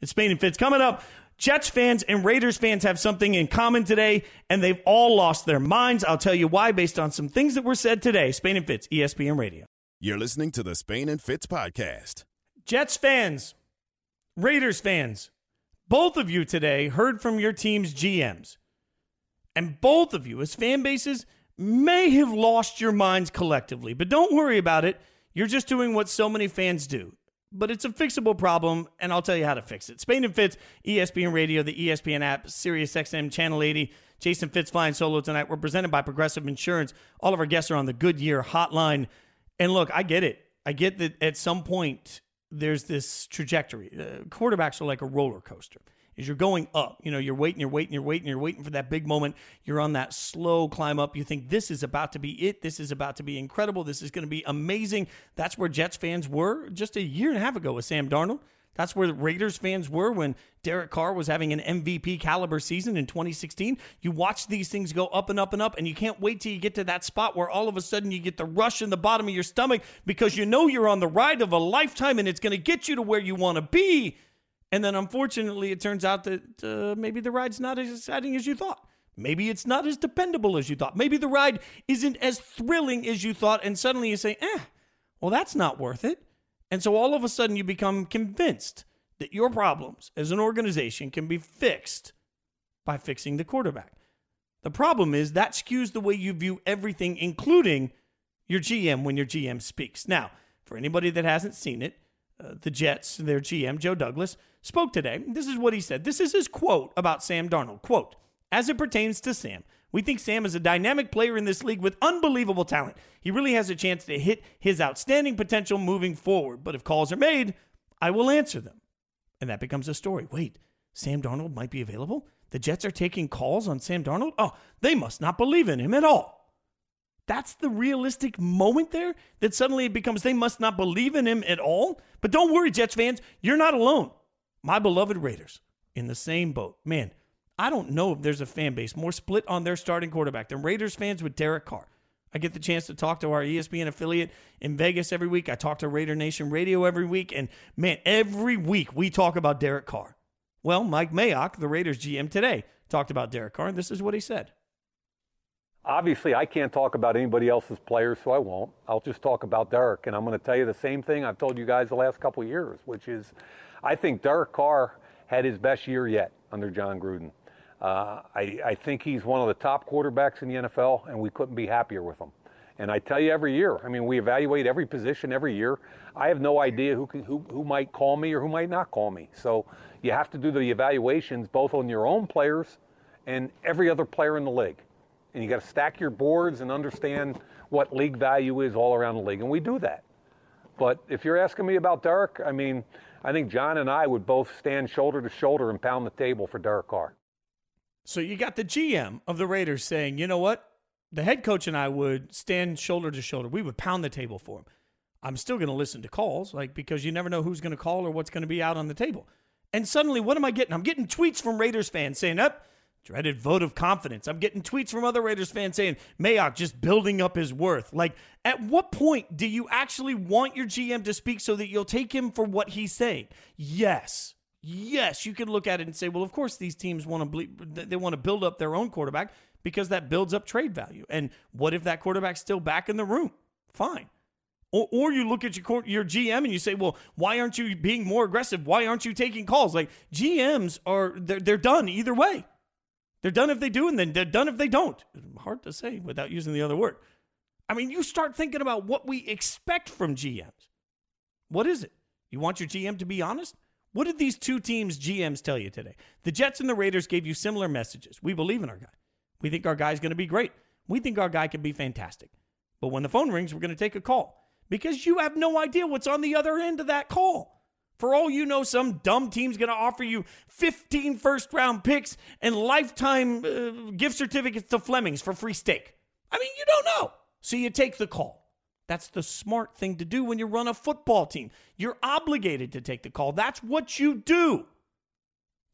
S2: It's Spain and Fitz coming up. Jets fans and Raiders fans have something in common today, and they've all lost their minds. I'll tell you why based on some things that were said today. Spain and Fitz, ESPN Radio.
S11: You're listening to the Spain and Fitz podcast.
S2: Jets fans, Raiders fans, both of you today heard from your team's GMs. And both of you, as fan bases, may have lost your minds collectively. But don't worry about it. You're just doing what so many fans do but it's a fixable problem, and I'll tell you how to fix it. Spain and Fitz, ESPN Radio, the ESPN app, Sirius XM Channel 80. Jason Fitz flying solo tonight. We're presented by Progressive Insurance. All of our guests are on the Goodyear hotline. And look, I get it. I get that at some point there's this trajectory. Uh, quarterbacks are like a roller coaster is you're going up. You know, you're waiting, you're waiting, you're waiting, you're waiting for that big moment. You're on that slow climb up. You think this is about to be it. This is about to be incredible. This is going to be amazing. That's where Jets fans were just a year and a half ago with Sam Darnold. That's where Raiders fans were when Derek Carr was having an MVP caliber season in 2016. You watch these things go up and up and up, and you can't wait till you get to that spot where all of a sudden you get the rush in the bottom of your stomach because you know you're on the ride of a lifetime and it's going to get you to where you want to be. And then unfortunately, it turns out that uh, maybe the ride's not as exciting as you thought. Maybe it's not as dependable as you thought. Maybe the ride isn't as thrilling as you thought. And suddenly you say, eh, well, that's not worth it. And so all of a sudden you become convinced that your problems as an organization can be fixed by fixing the quarterback. The problem is that skews the way you view everything, including your GM when your GM speaks. Now, for anybody that hasn't seen it, uh, the Jets, their GM, Joe Douglas, spoke today. This is what he said. This is his quote about Sam Darnold. Quote, as it pertains to Sam, we think Sam is a dynamic player in this league with unbelievable talent. He really has a chance to hit his outstanding potential moving forward. But if calls are made, I will answer them. And that becomes a story. Wait, Sam Darnold might be available? The Jets are taking calls on Sam Darnold? Oh, they must not believe in him at all. That's the realistic moment there that suddenly it becomes they must not believe in him at all. But don't worry, Jets fans, you're not alone. My beloved Raiders in the same boat. Man, I don't know if there's a fan base more split on their starting quarterback than Raiders fans with Derek Carr. I get the chance to talk to our ESPN affiliate in Vegas every week. I talk to Raider Nation Radio every week. And man, every week we talk about Derek Carr. Well, Mike Mayock, the Raiders GM today, talked about Derek Carr, and this is what he said.
S12: Obviously, I can't talk about anybody else's players, so I won't. I'll just talk about Derek. And I'm going to tell you the same thing I've told you guys the last couple years, which is I think Derek Carr had his best year yet under Jon Gruden. Uh, I, I think he's one of the top quarterbacks in the NFL, and we couldn't be happier with him. And I tell you every year, I mean, we evaluate every position every year. I have no idea who, can, who, who might call me or who might not call me. So you have to do the evaluations both on your own players and every other player in the league. And you got to stack your boards and understand what league value is all around the league. And we do that. But if you're asking me about Derek, I mean, I think Jon and I would both stand shoulder to shoulder and pound the table for Derek Carr.
S2: So you got the GM of the Raiders saying, you know what? The head coach and I would stand shoulder to shoulder. We would pound the table for him. I'm still going to listen to calls, like because you never know who's going to call or what's going to be out on the table. And suddenly, what am I getting? I'm getting tweets from Raiders fans saying, "Up, dreaded vote of confidence." I'm getting tweets from other Raiders fans saying, "Mayock just building up his worth." Like, at what point do you actually want your GM to speak so that you'll take him for what he's saying? Yes, yes, you can look at it and say, "Well, of course, these teams want to ble- they want to build up their own quarterback." because that builds up trade value. And what if that quarterback's still back in the room? Fine. Or, or you look at your your GM and you say, well, why aren't you being more aggressive? Why aren't you taking calls? Like GMs are they're, they're done either way. They're done if they do, and then they're done if they don't. Hard to say without using the other word. I mean, you start thinking about what we expect from GMs. What is it? You want your GM to be honest? What did these two teams' GMs tell you today? The Jets and the Raiders gave you similar messages. We believe in our guy. We think our guy's going to be great. We think our guy can be fantastic. But when the phone rings, we're going to take a call because you have no idea what's on the other end of that call. For all you know, some dumb team's going to offer you 15 first round picks and lifetime uh, gift certificates to Fleming's for free steak. I mean, you don't know. So you take the call. That's the smart thing to do when you run a football team. You're obligated to take the call. That's what you do.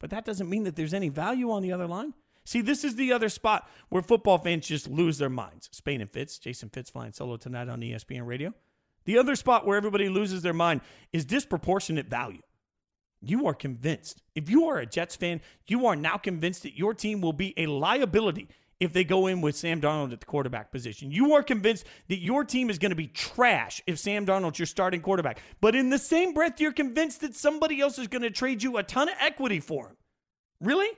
S2: But that doesn't mean that there's any value on the other line. See, this is the other spot where football fans just lose their minds. Spain and Fitz, Jason Fitz flying solo tonight on ESPN Radio. The other spot where everybody loses their mind is disproportionate value. You are convinced. If you are a Jets fan, you are now convinced that your team will be a liability if they go in with Sam Darnold at the quarterback position. You are convinced that your team is going to be trash if Sam Darnold's your starting quarterback. But in the same breath, you're convinced that somebody else is going to trade you a ton of equity for him. Really?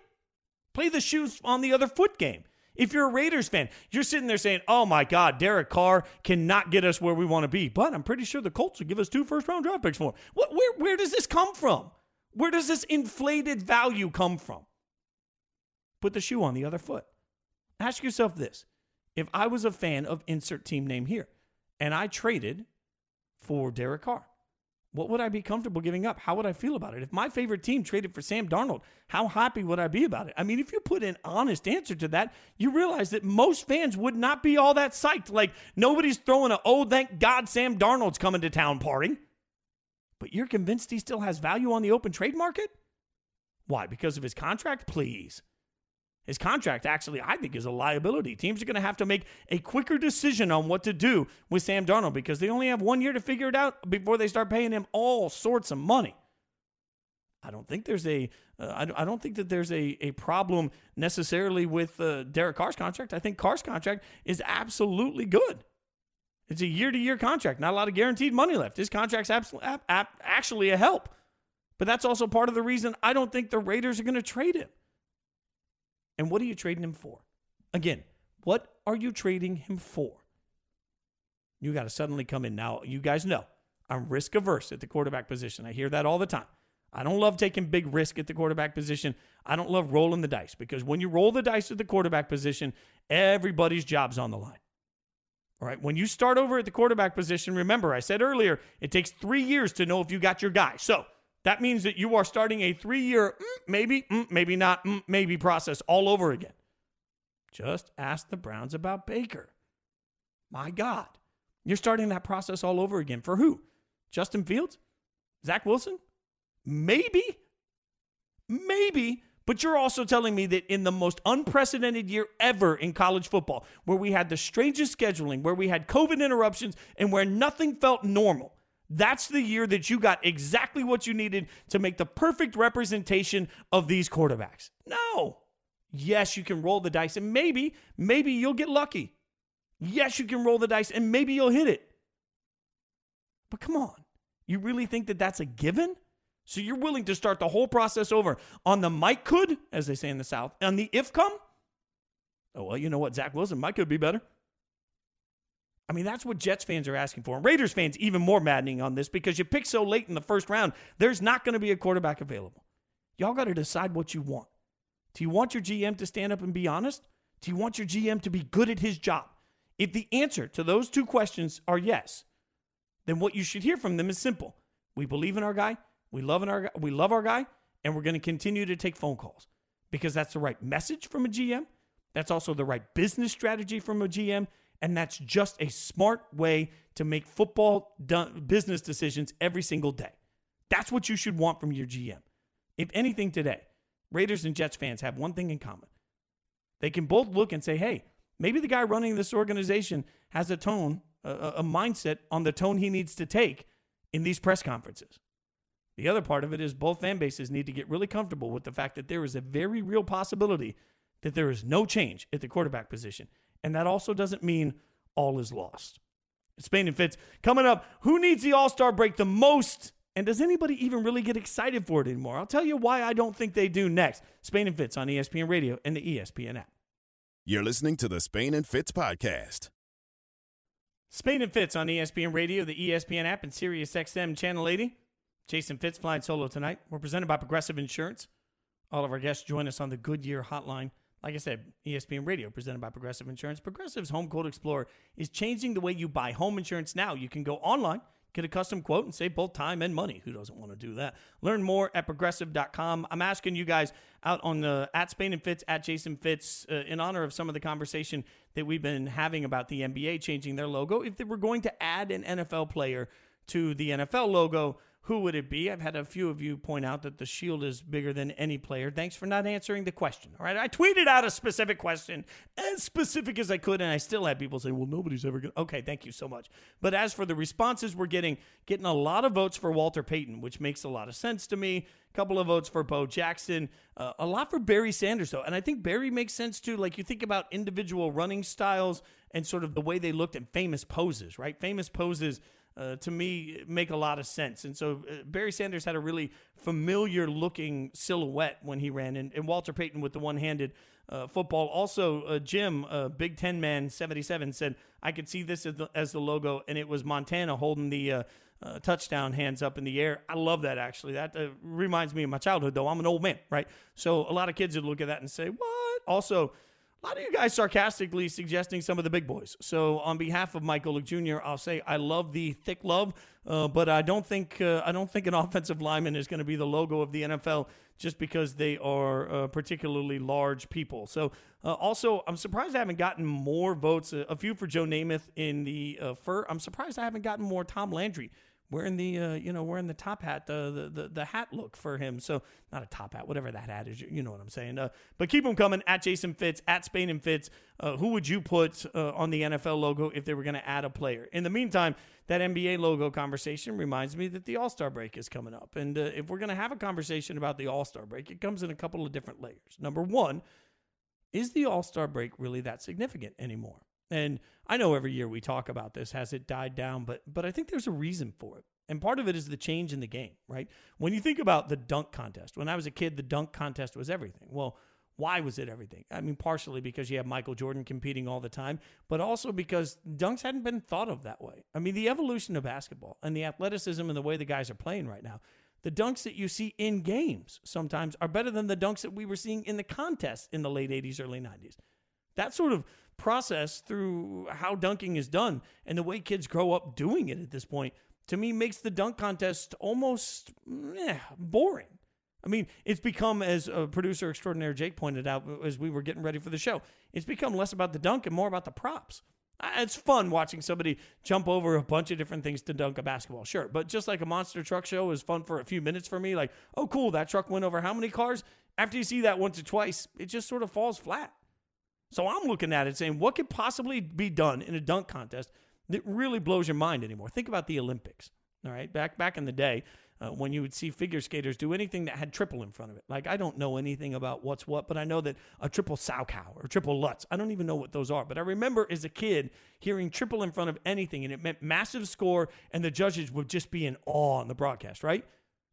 S2: Play the shoes on the other foot game. If you're a Raiders fan, you're sitting there saying, oh my God, Derek Carr cannot get us where we want to be. But I'm pretty sure the Colts will give us two first round draft picks for him. What, where, where does this come from? Where does this inflated value come from? Put the shoe on the other foot. Ask yourself this if I was a fan of insert team name here and I traded for Derek Carr, what would I be comfortable giving up? How would I feel about it? If my favorite team traded for Sam Darnold, how happy would I be about it? I mean, if you put an honest answer to that, you realize that most fans would not be all that psyched. Like, nobody's throwing a, oh, thank God Sam Darnold's coming to town party. But you're convinced he still has value on the open trade market? Why? Because of his contract? Please. His contract actually, I think, is a liability. Teams are going to have to make a quicker decision on what to do with Sam Darnold because they only have one year to figure it out before they start paying him all sorts of money. I don't think there's a. Uh, I don't think that there's a, a problem necessarily with uh, Derek Carr's contract. I think Carr's contract is absolutely good. It's a year to year contract, not a lot of guaranteed money left. His contract's absolutely, actually a help. But that's also part of the reason I don't think the Raiders are going to trade him. And what are you trading him for? Again, what are you trading him for? You got to suddenly come in. Now, you guys know I'm risk averse at the quarterback position. I hear that all the time. I don't love taking big risk at the quarterback position. I don't love rolling the dice because when you roll the dice at the quarterback position, everybody's job's on the line. All right. When you start over at the quarterback position, remember, I said earlier, it takes three years to know if you got your guy. So that means that you are starting a three year, mm, maybe, mm, maybe not, mm, maybe process all over again. Just ask the Browns about Baker. My God. You're starting that process all over again. For who? Justin Fields? Zach Wilson? Maybe. Maybe. But you're also telling me that in the most unprecedented year ever in college football, where we had the strangest scheduling, where we had COVID interruptions, and where nothing felt normal, that's the year that you got exactly what you needed to make the perfect representation of these quarterbacks. No. Yes, you can roll the dice and maybe, maybe you'll get lucky. Yes, you can roll the dice and maybe you'll hit it. But come on. You really think that that's a given? So you're willing to start the whole process over on the might could, as they say in the South, on the if come? Oh, well, you know what? Zach Wilson might could be better. I mean, that's what Jets fans are asking for. And Raiders fans, even more maddening on this because you pick so late in the first round, there's not going to be a quarterback available. Y'all got to decide what you want. Do you want your GM to stand up and be honest? Do you want your GM to be good at his job? If the answer to those two questions are yes, then what you should hear from them is simple. We believe in our guy, we love in our we love our guy, and we're going to continue to take phone calls because that's the right message from a GM. That's also the right business strategy from a GM, and that's just a smart way to make football business decisions every single day. That's what you should want from your GM. If anything today, Raiders and Jets fans have one thing in common. They can both look and say, hey, maybe the guy running this organization has a tone, a, a mindset on the tone he needs to take in these press conferences. The other part of it is both fan bases need to get really comfortable with the fact that there is a very real possibility that there is no change at the quarterback position. And that also doesn't mean all is lost. Spain and Fitz coming up. Who needs the All Star break the most? And does anybody even really get excited for it anymore? I'll tell you why I don't think they do next. Spain and Fitz on ESPN Radio and the ESPN app.
S11: You're listening to the Spain and Fitz podcast.
S2: Spain and Fitz on ESPN Radio, the ESPN app, and Sirius XM Channel 80. Jason Fitz flying solo tonight. We're presented by Progressive Insurance. All of our guests join us on the Goodyear Hotline like I said, ESPN Radio presented by Progressive Insurance. Progressive's Home Quote Explorer is changing the way you buy home insurance now. You can go online, Get a custom quote and save both time and money. Who doesn't want to do that? Learn more at progressive.com. I'm asking you guys out on the at Spain and Fitz, at Jason Fitz, uh, in honor of some of the conversation that we've been having about the NBA changing their logo. If they were going to add an NFL player to the NFL logo, who would it be? I've had a few of you point out that the shield is bigger than any player. Thanks for not answering the question. All right. I tweeted out a specific question, as specific as I could, and I still had people say, well, nobody's ever going to. Okay. Thank you so much. But as for the responses, we're getting getting a lot of votes for Walter Payton, which makes a lot of sense to me. A couple of votes for Bo Jackson, uh, a lot for Barry Sanders, though. And I think Barry makes sense too. Like you think about individual running styles and sort of the way they looked at famous poses, right? Famous poses uh, to me make a lot of sense. And so uh, Barry Sanders had a really familiar looking silhouette when he ran, and, and Walter Payton with the one handed uh, football. Also, uh, Jim, uh, Big Ten man 77, said, I could see this as the, as the logo, and it was Montana holding the. Uh, touchdown hands up in the air. I love that actually. That reminds me of my childhood, though. I'm an old man, right? So a lot of kids would look at that and say, What? Also, a lot of you guys sarcastically suggesting some of the big boys. So on behalf of Michael Luke Jr., I'll say I love the thick love, uh, but I don't think uh, I don't think an offensive lineman is going to be the logo of the NFL just because they are uh, particularly large people. So uh, also, I'm surprised I haven't gotten more votes. A, few for Joe Namath in the uh, fur. I'm surprised I haven't gotten more Tom Landry wearing the uh, you know wearing the top hat the, the, the the hat look for him. So not a top hat whatever that hat is you know what i'm saying uh, but keep them coming at jason fitz at spain and fitz. Uh, who would you put uh, on the nfl logo if they were going to add a player? In the meantime that nba logo conversation reminds me that the all-star break is coming up. And uh, if we're going to have a conversation about the all-star break it comes in a couple of different layers. Number one is the all-star break really that significant anymore and I know every year we talk about this, has it died down? But but I think there's a reason for it. And part of it is the change in the game, right? When you think about the dunk contest, when I was a kid, the dunk contest was everything. Well, why was it everything? I mean, partially because you have Michael Jordan competing all the time, but also because dunks hadn't been thought of that way. I mean, the evolution of basketball and the athleticism and the way the guys are playing right now, the dunks that you see in games sometimes are better than the dunks that we were seeing in the contest in the late 80s, early 90s. That sort of process through how dunking is done and the way kids grow up doing it at this point, to me, makes the dunk contest almost eh, boring. I mean, it's become, as a producer extraordinaire Jake pointed out as we were getting ready for the show, it's become less about the dunk and more about the props. Uh, it's fun watching somebody jump over a bunch of different things to dunk a basketball, sure. But just like a monster truck show is fun for a few minutes for me, like, oh, cool, that truck went over how many cars? After you see that once or twice, it just sort of falls flat. So I'm looking at it saying, what could possibly be done in a dunk contest that really blows your mind anymore? Think about the Olympics. All right, back back in the day, uh, when you would see figure skaters do anything that had triple in front of it. Like I don't know anything about what's what, but I know that a triple Salchow or triple Lutz. I don't even know what those are, but I remember as a kid hearing triple in front of anything, and it meant massive score, and the judges would just be in awe on the broadcast. Right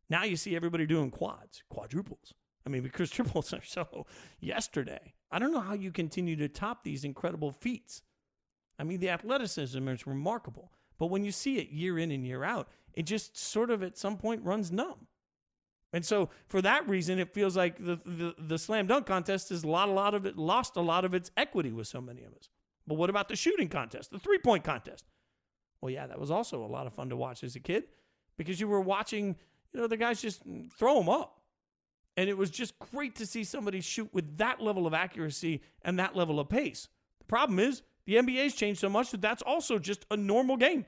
S2: now, you see everybody doing quads, quadruples. I mean, because triples are so yesterday. I don't know how you continue to top these incredible feats. I mean, the athleticism is remarkable. But when you see it year in and year out, it just sort of at some point runs numb. And so for that reason, it feels like the, the, the slam dunk contest has a lot, a lot of it lost a lot of its equity with so many of us. But what about the shooting contest, the three point contest? Well, yeah, that was also a lot of fun to watch as a kid because you were watching, you know, the guys just throw them up. And it was just great to see somebody shoot with that level of accuracy and that level of pace. The problem is the NBA's changed so much that that's also just a normal game.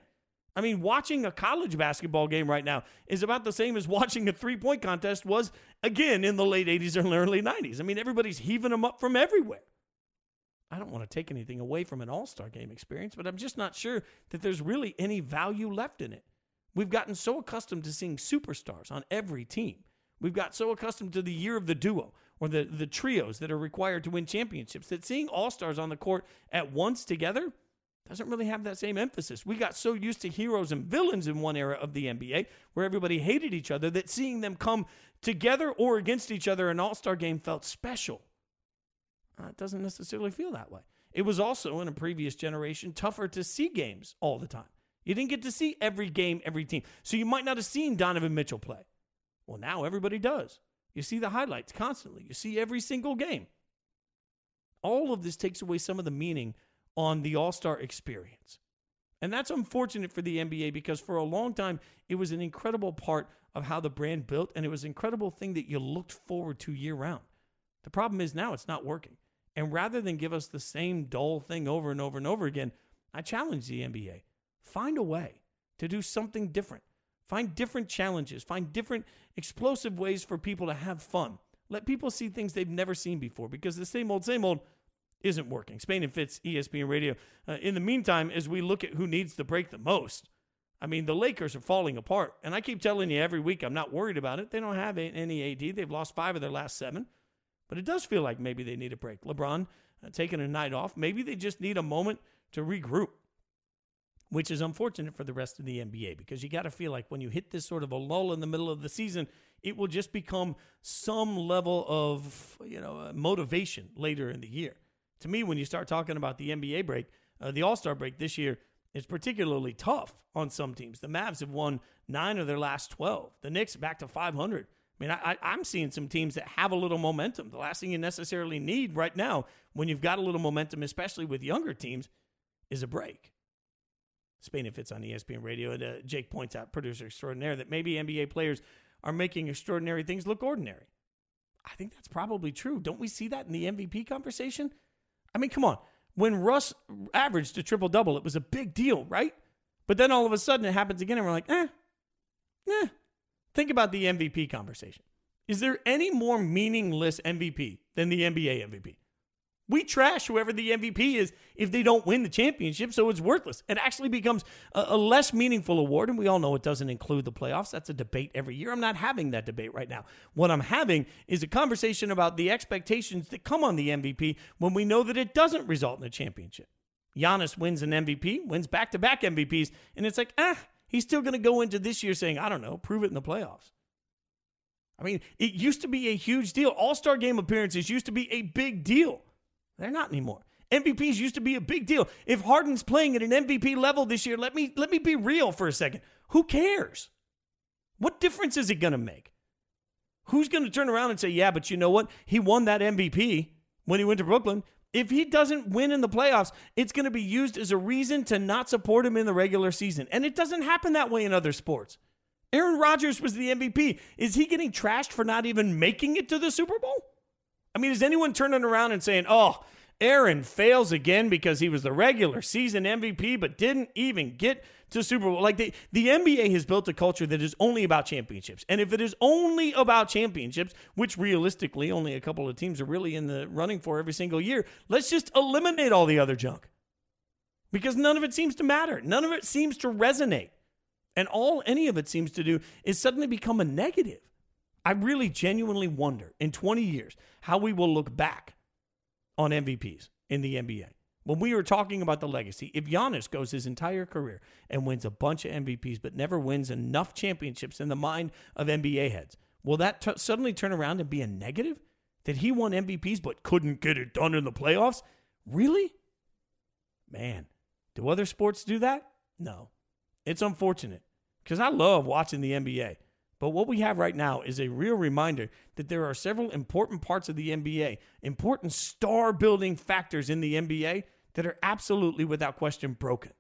S2: I mean, watching a college basketball game right now is about the same as watching a three point contest was again in the late 80s and early 90s. I mean, everybody's heaving them up from everywhere. I don't want to take anything away from an all star game experience, but I'm just not sure that there's really any value left in it. We've gotten so accustomed to seeing superstars on every team We've got so accustomed to the year of the duo or the, the trios that are required to win championships that seeing all stars on the court at once together doesn't really have that same emphasis. We got so used to heroes and villains in one era of the NBA where everybody hated each other that seeing them come together or against each other in an all star game felt special. Uh, it doesn't necessarily feel that way. It was also in a previous generation tougher to see games all the time. You didn't get to see every game, every team. So you might not have seen Donovan Mitchell play. Well, now everybody does. You see the highlights constantly, you see every single game. All of this takes away some of the meaning on the All Star experience. And that's unfortunate for the NBA because for a long time, it was an incredible part of how the brand built, and it was an incredible thing that you looked forward to year round. The problem is now it's not working. And rather than give us the same dull thing over and over and over again, I challenge the NBA find a way to do something different. Find different challenges, find different explosive ways for people to have fun. Let people see things they've never seen before because the same old, same old isn't working. Spain and Fitz, ESPN Radio. Uh, in the meantime, as we look at who needs to break the most, I mean, the Lakers are falling apart. And I keep telling you every week, I'm not worried about it. They don't have any AD. They've lost five of their last seven. But it does feel like maybe they need a break. LeBron uh, taking a night off. Maybe they just need a moment to regroup, which is unfortunate for the rest of the NBA because you got to feel like when you hit this sort of a lull in the middle of the season, it will just become some level of you know uh, motivation later in the year. To me, when you start talking about the NBA break, uh, the All Star break this year is particularly tough on some teams. The Mavs have won nine of their last twelve. The Knicks back to five hundred. I mean, I, I'm seeing some teams that have a little momentum. The last thing you necessarily need right now, when you've got a little momentum, especially with younger teams, is a break. Spain and Fitz on ESPN Radio. And uh, Jake points out, producer extraordinaire, that maybe NBA players are making extraordinary things look ordinary. I think that's probably true. Don't we see that in the MVP conversation? I mean, come on. When Russ averaged a triple double, it was a big deal, right? But then all of a sudden it happens again, and we're like, eh, eh, Think about the MVP conversation. Is there any more meaningless MVP than the NBA MVP? We trash whoever the MVP is if they don't win the championship, so it's worthless. It actually becomes a, a, less meaningful award, and we all know it doesn't include the playoffs. That's a debate every year. I'm not having that debate right now. What I'm having is a conversation about the expectations that come on the MVP when we know that it doesn't result in a championship. Giannis wins an MVP, wins back to back MVPs, and it's like, ah, He's still going to go into this year saying, I don't know, prove it in the playoffs. I mean, it used to be a huge deal. All star game appearances used to be a big deal. They're not anymore. MVPs used to be a big deal. If Harden's playing at an MVP level this year, let me let me be real for a second. Who cares? What difference is it going to make? Who's going to turn around and say, "Yeah, but you know what? He won that MVP when he went to Brooklyn. If he doesn't win in the playoffs, it's going to be used as a reason to not support him in the regular season. And it doesn't happen that way in other sports. Aaron Rodgers was the MVP. Is he getting trashed for not even making it to the Super Bowl? I mean, is anyone turning around and saying, oh, Aaron fails again because he was the regular season MVP but didn't even get to Super Bowl. Like the, the NBA has built a culture that is only about championships. And if it is only about championships, which realistically only a couple of teams are really in the running for every single year, let's just eliminate all the other junk. Because none of it seems to matter. None of it seems to resonate. And all any of it seems to do is suddenly become a negative. I really genuinely wonder in 20 years how we will look back on MVPs in the NBA. When we were talking about the legacy, if Giannis goes his entire career and wins a bunch of MVPs but never wins enough championships in the mind of NBA heads, will that t- suddenly turn around and be a negative? That he won MVPs but couldn't get it done in the playoffs? Really? Man, do other sports do that? No. It's unfortunate because I love watching the NBA. But what we have right now is a real reminder that there are several important parts of the NBA, important star building factors in the NBA that are absolutely without question broken.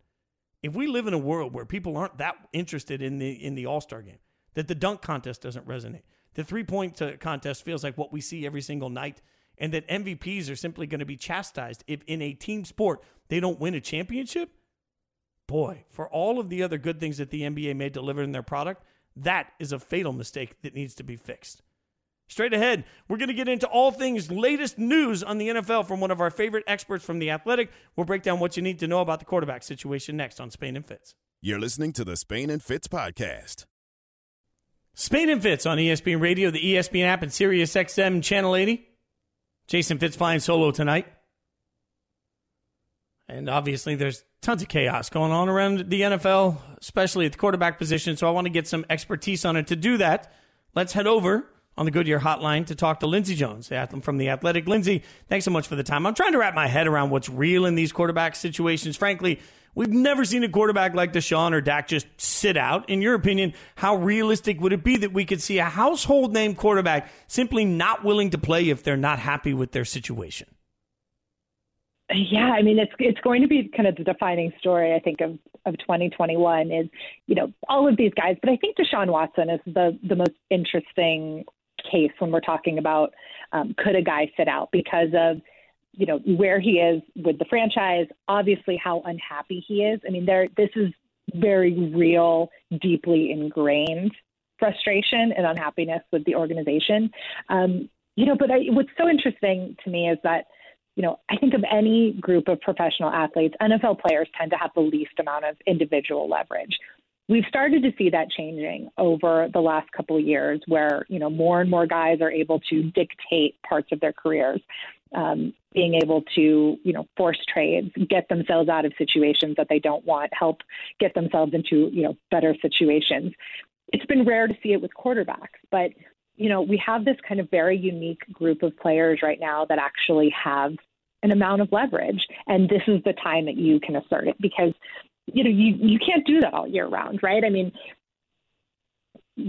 S2: If we live in a world where people aren't that interested in the in the All-Star game, that the dunk contest doesn't resonate, the three-point uh, contest feels like what we see every single night, and that MVPs are simply going to be chastised if in a team sport they don't win a championship, boy, for all of the other good things that the NBA may deliver in their product, that is a fatal mistake that needs to be fixed. Straight ahead, we're going to get into all things latest news on the NFL from one of our favorite experts from The Athletic. We'll break down what you need to know about the quarterback situation next on Spain and Fitz.
S11: You're listening to the Spain and Fitz podcast.
S2: Spain and Fitz on ESPN Radio, the ESPN app, and Sirius XM Channel 80. Jason Fitz flying solo tonight. And obviously, there's tons of chaos going on around the NFL, especially at the quarterback position. So I want to get some expertise on it. To do that, let's head over on the Goodyear hotline to talk to Lindsay Jones, from The Athletic. Lindsay, thanks so much for the time. I'm trying to wrap my head around what's real in these quarterback situations. Frankly, we've never seen a quarterback like Deshaun or Dak just sit out. In your opinion, how realistic would it be that we could see a household name quarterback simply not willing to play if they're not happy with their situation?
S13: Yeah, I mean it's it's going to be kind of the defining story I think of of 2021 is you know all of these guys, but I think Deshaun Watson is the the most interesting case when we're talking about um, could a guy sit out because of you know where he is with the franchise, obviously how unhappy he is. I mean there this is very real, deeply ingrained frustration and unhappiness with the organization. Um, you know, but I, what's so interesting to me is that you know, I think of any group of professional athletes, NFL players tend to have the least amount of individual leverage. We've started to see that changing over the last couple of years where, you know, more and more guys are able to dictate parts of their careers, um, being able to, you know, force trades, get themselves out of situations that they don't want, help get themselves into, you know, better situations. It's been rare to see it with quarterbacks, but you know, we have this kind of very unique group of players right now that actually have an amount of leverage. And this is the time that you can assert it because, you know, you, you can't do that all year round, right? I mean,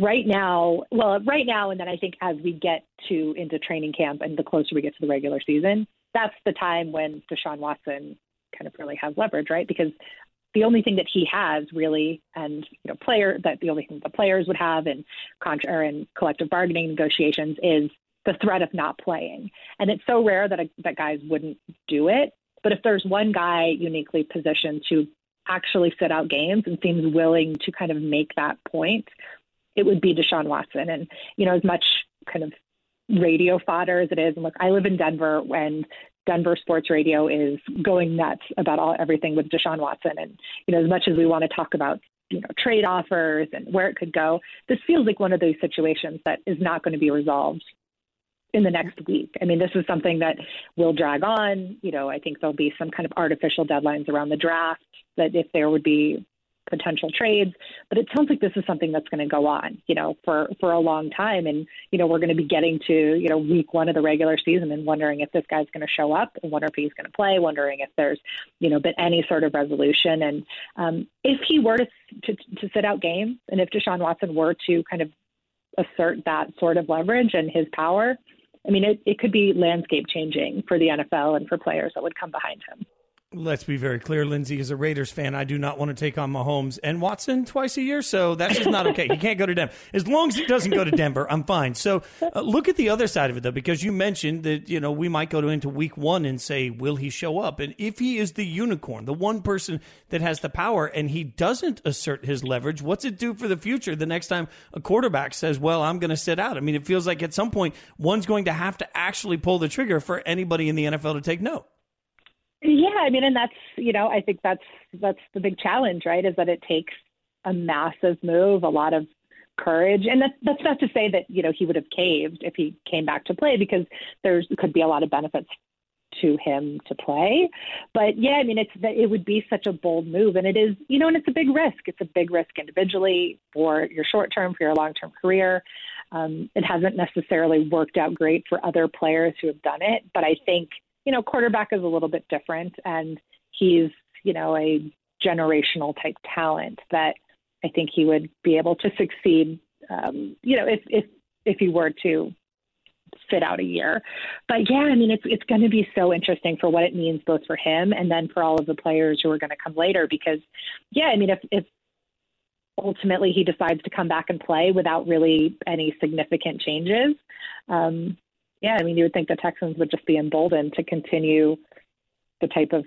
S13: right now, well, right now, and then I think as we get to into training camp and the closer we get to the regular season, that's the time when Deshaun Watson kind of really has leverage, right? Because the only thing that he has really, and you know, player that the only thing the players would have in contra in collective bargaining negotiations is the threat of not playing. And it's so rare that a, that guys wouldn't do it. But if there's one guy uniquely positioned to actually sit out games and seems willing to kind of make that point, it would be Deshaun Watson. And you know, as much kind of radio fodder as it is, and look, I live in Denver when Denver sports radio is going nuts about all everything with Deshaun Watson. And you know, as much as we want to talk about you know trade offers and where it could go, this feels like one of those situations that is not going to be resolved in the next week. I mean, this is something that will drag on. You know, I think there'll be some kind of artificial deadlines around the draft that if there would be potential trades. But it sounds like this is something that's going to go on, you know, for for a long time. And you know, we're going to be getting to you know week one of the regular season and wondering if this guy's going to show up, and wonder if he's going to play, wondering if there's you know been any sort of resolution. And um, if he were to, to to sit out games, and if Deshaun Watson were to kind of assert that sort of leverage and his power. I mean, it, it could be landscape changing for the NFL and for players that would come behind him.
S2: Let's be very clear. Lindsay is a Raiders fan. I do not want to take on Mahomes and Watson twice a year, so that's just not okay. he can't go to Denver. As long as he doesn't go to Denver, I'm fine. So uh, look at the other side of it, though, because you mentioned that you know we might go into Week One and say, will he show up? And if he is the unicorn, the one person that has the power, and he doesn't assert his leverage, what's it do for the future? The next time a quarterback says, "Well, I'm going to sit out," I mean, it feels like at some point one's going to have to actually pull the trigger for anybody in the NFL to take note.
S13: Yeah, I mean, and that's you know, I think that's that's the big challenge, right? Is that it takes a massive move, a lot of courage, and that's that's not to say that you know he would have caved if he came back to play because there's could be a lot of benefits to him to play. But yeah, I mean, it's it would be such a bold move, and it is you know, and it's a big risk. It's a big risk individually for your short term, for your long term career. Um, it hasn't necessarily worked out great for other players who have done it, but I think you know, quarterback is a little bit different, and he's you know a generational type talent that I think he would be able to succeed. Um, you know, if if if he were to fit out a year. But yeah, I mean, it's it's going to be so interesting for what it means both for him and then for all of the players who are going to come later. Because yeah, I mean, if if ultimately he decides to come back and play without really any significant changes, um, yeah, I mean, you would think the Texans would just be emboldened to continue the type of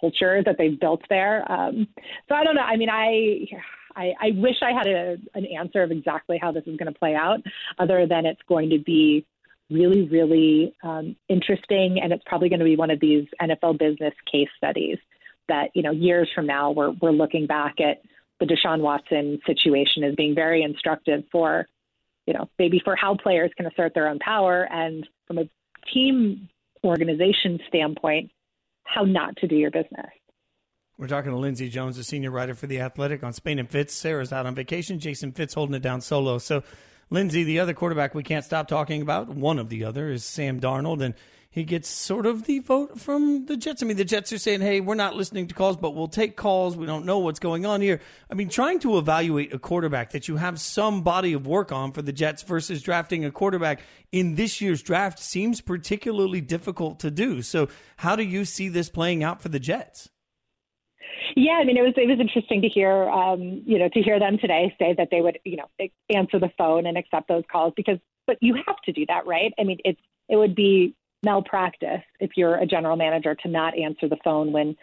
S13: culture that they've built there. Um, so I don't know. I mean, I, I, I wish I had a, an answer of exactly how this is going to play out, other than it's going to be really, really um, interesting, and it's probably going to be one of these NFL business case studies that you know years from now we're we're looking back at the Deshaun Watson situation as being very instructive for you know, maybe for how players can assert their own power and from a team organization standpoint, how not to do your business.
S2: We're talking to Lindsay Jones, a senior writer for The Athletic on Spain and Fitz. Sarah's out on vacation. Jason Fitz holding it down solo. So, Lindsay, the other quarterback we can't stop talking about, one of the other, is Sam Darnold. And he gets sort of the vote from the Jets. I mean, the Jets are saying, "Hey, we're not listening to calls, but we'll take calls. We don't know what's going on here." I mean, trying to evaluate a quarterback that you have some body of work on for the Jets versus drafting a quarterback in this year's draft seems particularly difficult to do. So, how do you see this playing out for the Jets?
S13: Yeah, I mean, it was it was interesting to hear, um, you know, to hear them today say that they would, you know, answer the phone and accept those calls because, but you have to do that, right? I mean, it's it would be malpractice if you're a general manager to not answer the phone when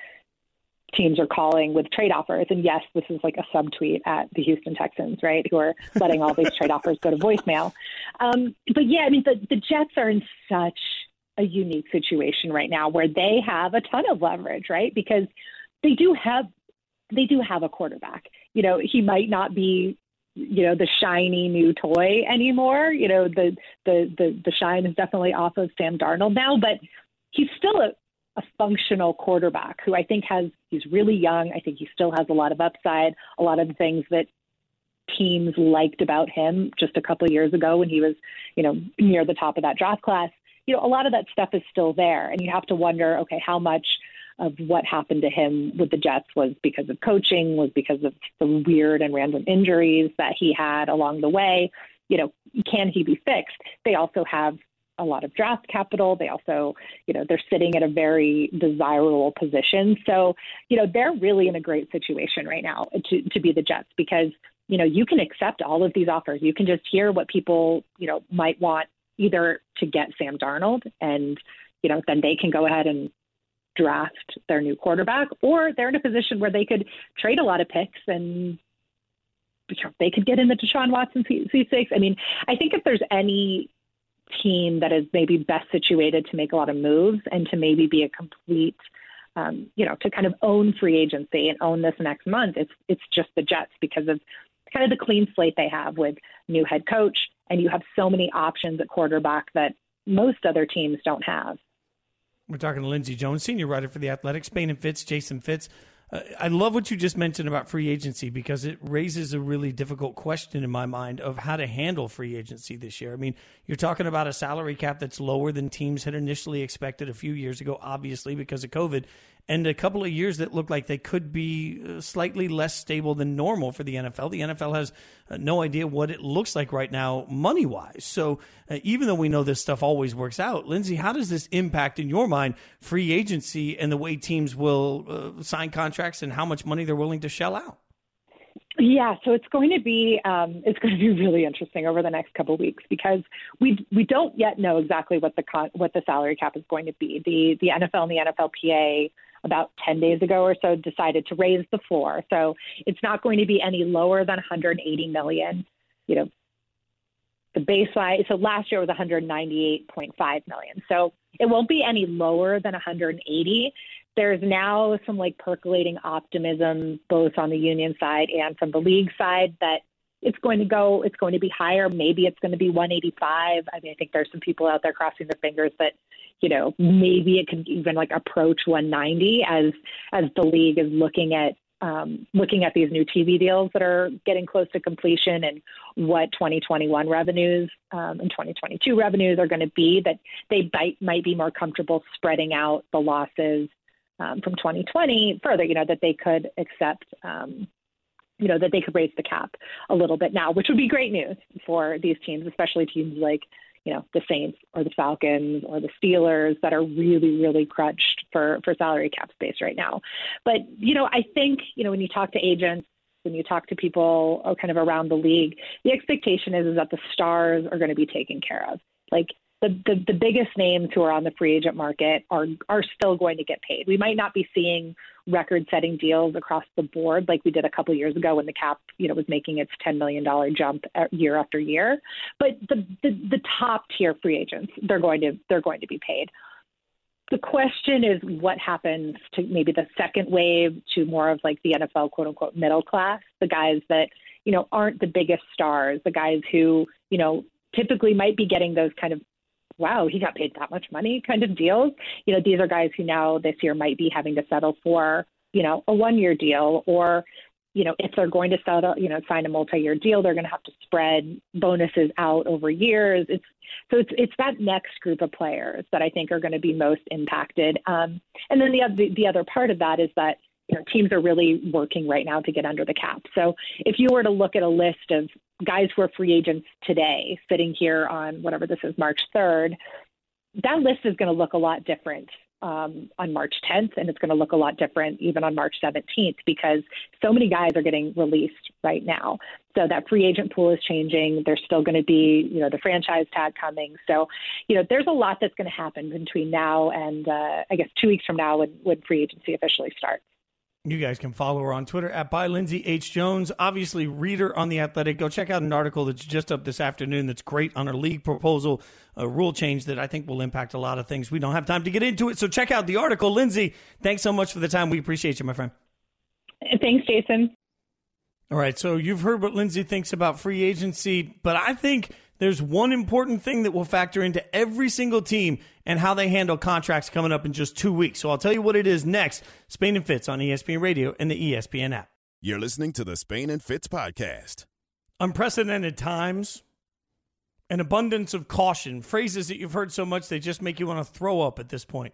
S13: teams are calling with trade offers. And yes, this is like a subtweet at the Houston Texans, right, who are letting all these trade offers go to voicemail. Um, but yeah, I mean, the the Jets are in such a unique situation right now where they have a ton of leverage, right? Because they do have they do have a quarterback. You know, he might not be you know the shiny new toy anymore. You know, the the the the shine is definitely off of Sam Darnold now, but he's still a a functional quarterback who I think has he's really young. I think he still has a lot of upside, a lot of the things that teams liked about him just a couple of years ago when he was, you know, near the top of that draft class. You know, a lot of that stuff is still there and you have to wonder, okay, how much of what happened to him with the Jets was because of coaching, was because of the weird and random injuries that he had along the way. You know, can he be fixed? They also have a lot of draft capital. They also, you know, they're sitting at a very desirable position. So, you know, they're really in a great situation right now to, to be the Jets because, you know, you can accept all of these offers. You can just hear what people, you know, might want either to get Sam Darnold and, you know, then they can go ahead and draft their new quarterback, or they're in a position where they could trade a lot of picks and they could get in the Deshaun Watson C6. I mean, I think if there's any team that is maybe best situated to make a lot of moves and to maybe be a complete, um, you know, to kind of own free agency and own this next month, it's it's just the Jets because of kind of the clean slate they have with new head coach, and you have so many options at quarterback that most other teams don't have.
S2: We're talking to Lindsay Jones, senior writer for the Athletic, Spain and Fitz, Jason Fitz. Uh, I love what you just mentioned about free agency because it raises a really difficult question in my mind of how to handle free agency this year. I mean, you're talking about a salary cap that's lower than teams had initially expected a few years ago, obviously because of COVID, and a couple of years that look like they could be uh, slightly less stable than normal for the NFL. The NFL has uh, no idea what it looks like right now, money wise. So uh, even though we know this stuff always works out, Lindsay, how does this impact in your mind free agency and the way teams will uh, sign contracts and how much money they're willing to shell out?
S13: Yeah, so it's going to be um, it's going to be really interesting over the next couple of weeks because we we don't yet know exactly what the con- what the salary cap is going to be. The the NFL and the NFLPA about 10 days ago or so decided to raise the floor. So it's not going to be any lower than 180 million. You know, the baseline. So last year was 198.5 million. So it won't be any lower than 180. There's now some like percolating optimism both on the union side and from the league side that it's going to go it's going to be higher. Maybe it's going to be 185 i mean i think there's some people out there crossing their fingers that you know maybe it could even like approach 190 as as the league is looking at um, looking at these new TV deals that are getting close to completion and what 2021 revenues um, and 2022 revenues are going to be, that they might, might be more comfortable spreading out the losses um, from 2020 further, you know, that they could accept um, you know, that they could raise the cap a little bit now, which would be great news for these teams, especially teams like, you know, the Saints or the Falcons or the Steelers that are really, really crunched for, for salary cap space right now. But, you know, I think, you know, when you talk to agents, when you talk to people uh, kind of around the league, the expectation is, is that the stars are going to be taken care of. Like the, the, the biggest names who are on the free agent market are are still going to get paid. We might not be seeing record setting deals across the board like we did a couple years ago when the cap you know was making its ten million dollar jump year after year. But the, the the top tier free agents they're going to they're going to be paid. The question is what happens to maybe the second wave to more of like the NFL quote unquote middle class, the guys that you know aren't the biggest stars, the guys who you know typically might be getting those kind of wow, he got paid that much money kind of deals. You know, these are guys who now this year might be having to settle for, you know, a one year deal or you know, if they're going to settle, you know, sign a multi-year deal, they're going to have to spread bonuses out over years. It's so it's it's that next group of players that I think are going to be most impacted. Um, and then the other the other part of that is that you know teams are really working right now to get under the cap. So if you were to look at a list of guys who are free agents today, sitting here on whatever this is March third, that list is going to look a lot different um, on March 10th, and it's going to look a lot different even on March 17th because so many guys are getting released right now. So that free agent pool is changing. There's still going to be, you know, the franchise tag coming. So, you know, there's a lot that's going to happen between now and uh, I guess two weeks from now when, when free agency officially starts.
S2: You guys can follow her on Twitter at by Lindsay H. Jones. Obviously, reader on The Athletic. Go check out an article that's just up this afternoon that's great on her league proposal, a rule change that I think will impact a lot of things. We don't have time to get into it, so check out the article. Lindsay, thanks so much for the time. We appreciate you, my friend.
S13: Thanks, Jason.
S2: All right, so you've heard what Lindsay thinks about free agency, but I think – there's one important thing that will factor into every single team and how they handle contracts coming up in just two weeks. So I'll tell you what it is next. Spain and Fitz on ESPN Radio and the ESPN app.
S11: You're listening to the Spain and Fitz podcast.
S2: Unprecedented times, an abundance of caution, phrases that you've heard so much they just make you want to throw up at this point.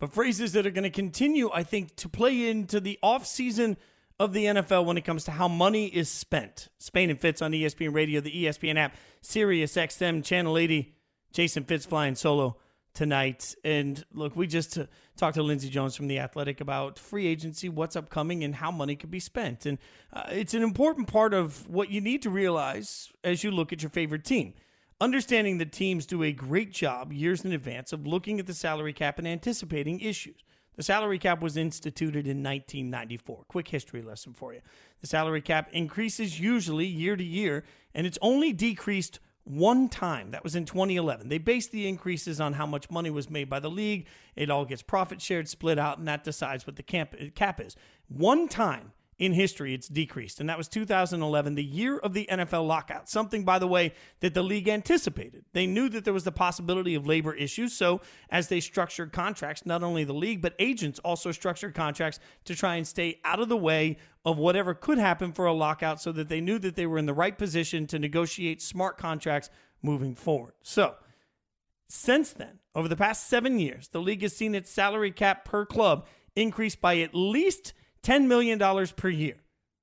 S2: But phrases that are going to continue, I think, to play into the offseason – of the NFL when it comes to how money is spent. Spain and Fitz on ESPN Radio, the ESPN app, Sirius XM, Channel 80. Jason Fitz flying solo tonight. And look, we just uh, talked to Lindsay Jones from The Athletic about free agency, what's upcoming, and how money could be spent. And uh, it's an important part of what you need to realize as you look at your favorite team. Understanding that teams do a great job years in advance of looking at the salary cap and anticipating issues. The salary cap was instituted in 1994. Quick history lesson for you. The salary cap increases usually year to year, and it's only decreased one time. That was in 2011. They based the increases on how much money was made by the league. It all gets profit shared, split out, and that decides what the uh, cap is. One time in history it's decreased, and that was 2011, the year of the NFL lockout. Something, by the way, that the league anticipated. They knew that there was the possibility of labor issues, so as they structured contracts, not only the league, but agents also structured contracts to try and stay out of the way of whatever could happen for a lockout so that they knew that they were in the right position to negotiate smart contracts moving forward. So, since then, over the past seven years, the league has seen its salary cap per club increase by at least $10 million per year.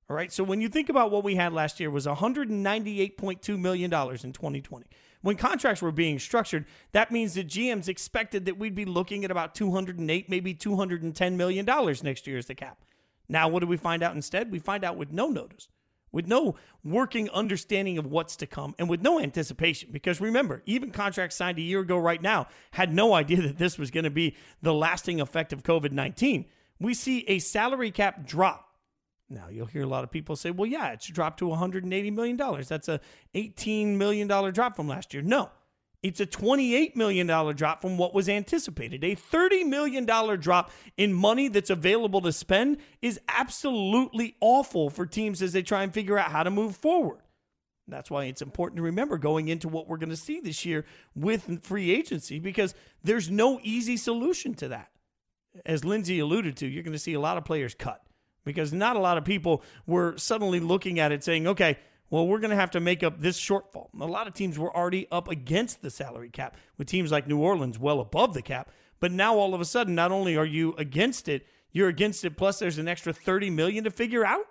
S2: All right. So when you think about what we had last year was $198.2 million in 2020. When contracts were being structured, that means that GMs expected that we'd be looking at about 208, maybe $210 million next year as the cap. Now, what do we find out instead? We find out with no notice, with no working understanding of what's to come, and with no anticipation. Because remember, even contracts signed a year ago right now had no idea that this was going to be the lasting effect of COVID 19 we see a salary cap drop. Now, you'll hear a lot of people say, well, yeah, it's dropped to $180 million. That's a $18 million drop from last year. No, it's a $28 million drop from what was anticipated. A $30 million drop in money that's available to spend is absolutely awful for teams as they try and figure out how to move forward. That's why it's important to remember going into what we're going to see this year with free agency because there's no easy solution to that as Lindsay alluded to, you're going to see a lot of players cut because not a lot of people were suddenly looking at it saying, okay, well, we're going to have to make up this shortfall. A lot of teams were already up against the salary cap, with teams like New Orleans well above the cap. But now all of a sudden, not only are you against it, you're against it, plus there's an extra 30 million to figure out.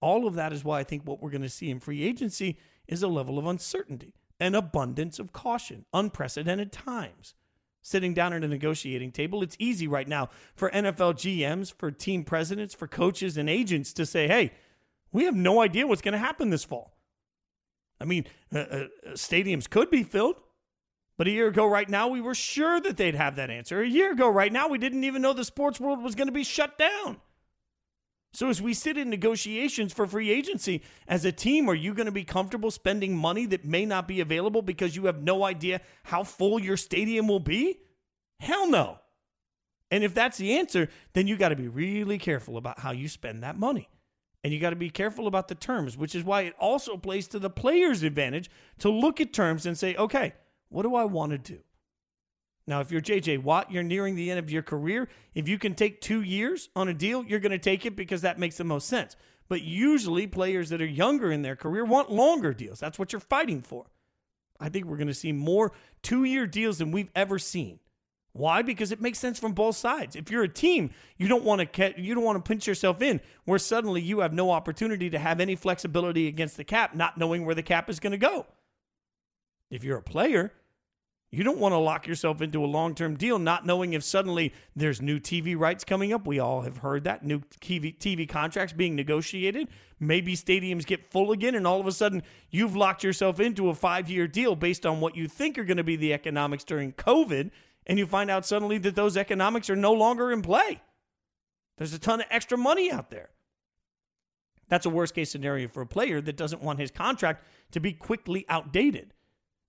S2: All of that is why I think what we're going to see in free agency is a level of uncertainty, an abundance of caution, unprecedented times sitting down at a negotiating table. It's easy right now for NFL GMs, for team presidents, for coaches and agents to say, hey, we have no idea what's going to happen this fall. I mean, uh, uh, stadiums could be filled, but a year ago, right now, we were sure that they'd have that answer. A year ago, right now, we didn't even know the sports world was going to be shut down. So, as we sit in negotiations for free agency, as a team, are you going to be comfortable spending money that may not be available because you have no idea how full your stadium will be? Hell no. And if that's the answer, then you got to be really careful about how you spend that money. And you got to be careful about the terms, which is why it also plays to the player's advantage to look at terms and say, okay, what do I want to do? Now, if you're JJ Watt, you're nearing the end of your career. If you can take two years on a deal, you're going to take it because that makes the most sense. But usually, players that are younger in their career want longer deals. That's what you're fighting for. I think we're going to see more two year deals than we've ever seen. Why? Because it makes sense from both sides. If you're a team, you don't want to you don't want to pinch yourself in where suddenly you have no opportunity to have any flexibility against the cap, not knowing where the cap is going to go. If you're a player, you don't want to lock yourself into a long term deal, not knowing if suddenly there's new TV rights coming up. We all have heard that new TV, TV contracts being negotiated. Maybe stadiums get full again, and all of a sudden you've locked yourself into a five year deal based on what you think are going to be the economics during COVID, and you find out suddenly that those economics are no longer in play. There's a ton of extra money out there. That's a worst case scenario for a player that doesn't want his contract to be quickly outdated.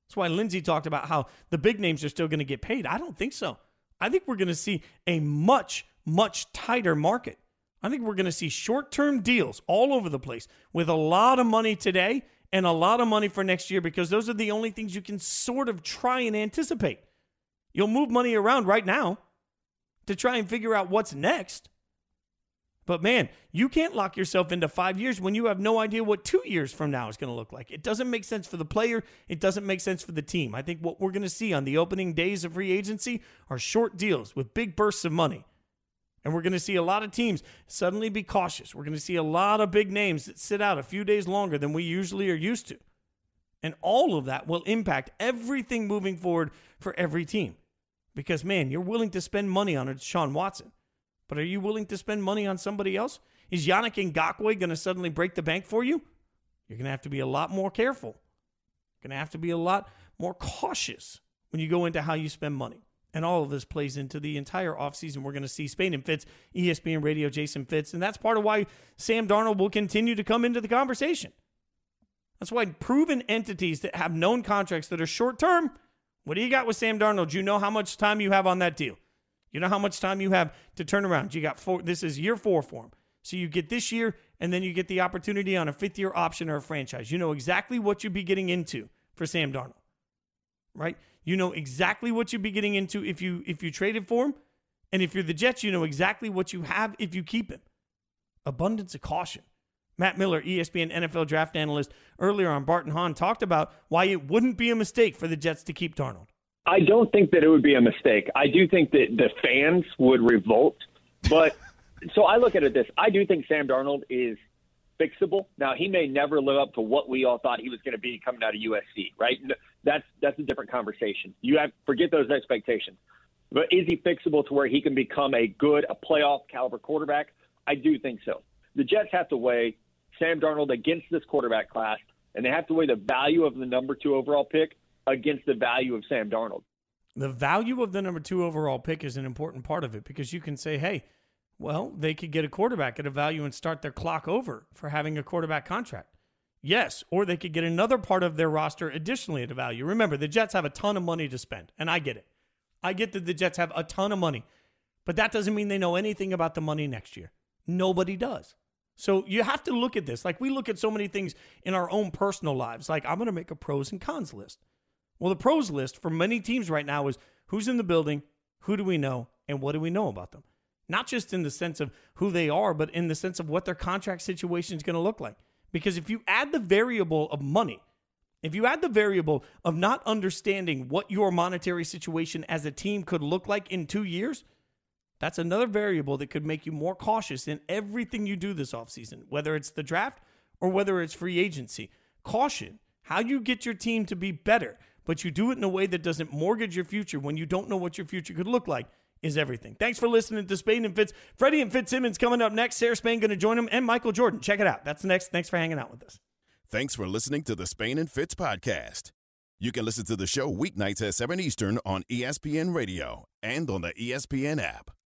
S2: That's why Lindsay talked about how the big names are still going to get paid. I don't think so. I think we're going to see a much, much tighter market. I think we're going to see short term deals all over the place with a lot of money today and a lot of money for next year because those are the only things you can sort of try and anticipate. You'll move money around right now to try and figure out what's next. But man, you can't lock yourself into five years when you have no idea what two years from now is going to look like. It doesn't make sense for the player. It doesn't make sense for the team. I think what we're going to see on the opening days of free agency are short deals with big bursts of money. And we're going to see a lot of teams suddenly be cautious. We're going to see a lot of big names that sit out a few days longer than we usually are used to. And all of that will impact everything moving forward for every team. Because, man, you're willing to spend money on a Sean Watson. But are you willing to spend money on somebody else? Is Yannick Ngakoue going to suddenly break the bank for you? You're going to have to be a lot more careful. You're going to have to be a lot more cautious when you go into how you spend money. And all of this plays into the entire offseason. We're going to see Spain and Fitz, ESPN Radio, Jason Fitz. And that's part of why Sam Darnold will continue to come into the conversation. That's why proven entities that have known contracts that are short term, what do you got with Sam Darnold? You know how much time you have on that deal? You know how much time you have to turn around. You got four. This is year four for him. So you get this year, and then you get the opportunity on a fifth year option or a franchise. You know exactly what you'd be getting into for Sam Darnold, right? You know exactly what you'd be getting into if you if you traded for him, and if you're the Jets, you know exactly what you have if you keep him. Abundance of caution. Matt Miller, ESPN NFL draft analyst, earlier on Bart and Hahn talked about why it wouldn't be a mistake for the Jets to keep Darnold.
S4: I don't think that it would be a mistake. I do think that the fans would revolt. But so I look at it this I do think Sam Darnold is fixable. Now he may never live up to what we all thought he was going to be coming out of USC, right? That's that's a different conversation. You have forget those expectations. But is he fixable to where he can become a good, a playoff caliber quarterback? I do think so. The Jets have to weigh Sam Darnold against this quarterback class, and they have to weigh the value of the number two overall pick against the value of Sam Darnold.
S2: The value of the number two overall pick is an important part of it because you can say, hey, well, they could get a quarterback at a value and start their clock over for having a quarterback contract. Yes, or they could get another part of their roster additionally at a value. Remember, the Jets have a ton of money to spend, and I get it. I get that the Jets have a ton of money, but that doesn't mean they know anything about the money next year. Nobody does. So you have to look at this. Like we look at so many things in our own personal lives. Like I'm going to make a pros and cons list. Well, the pros list for many teams right now is who's in the building, who do we know, and what do we know about them? Not just in the sense of who they are, but in the sense of what their contract situation is going to look like. Because if you add the variable of money, if you add the variable of not understanding what your monetary situation as a team could look like in two years, that's another variable that could make you more cautious in everything you do this offseason, whether it's the draft or whether it's free agency. Caution how you get your team to be better but you do it in a way that doesn't mortgage your future when you don't know what your future could look like is everything. Thanks for listening to Spain and Fitz. Freddie and Fitzsimmons coming up next. Sarah Spain going to join them and Michael Jordan. Check it out. That's next. Thanks for hanging out with us.
S11: Thanks for listening to the Spain and Fitz podcast. You can listen to the show weeknights at 7 Eastern on ESPN Radio and on the ESPN app.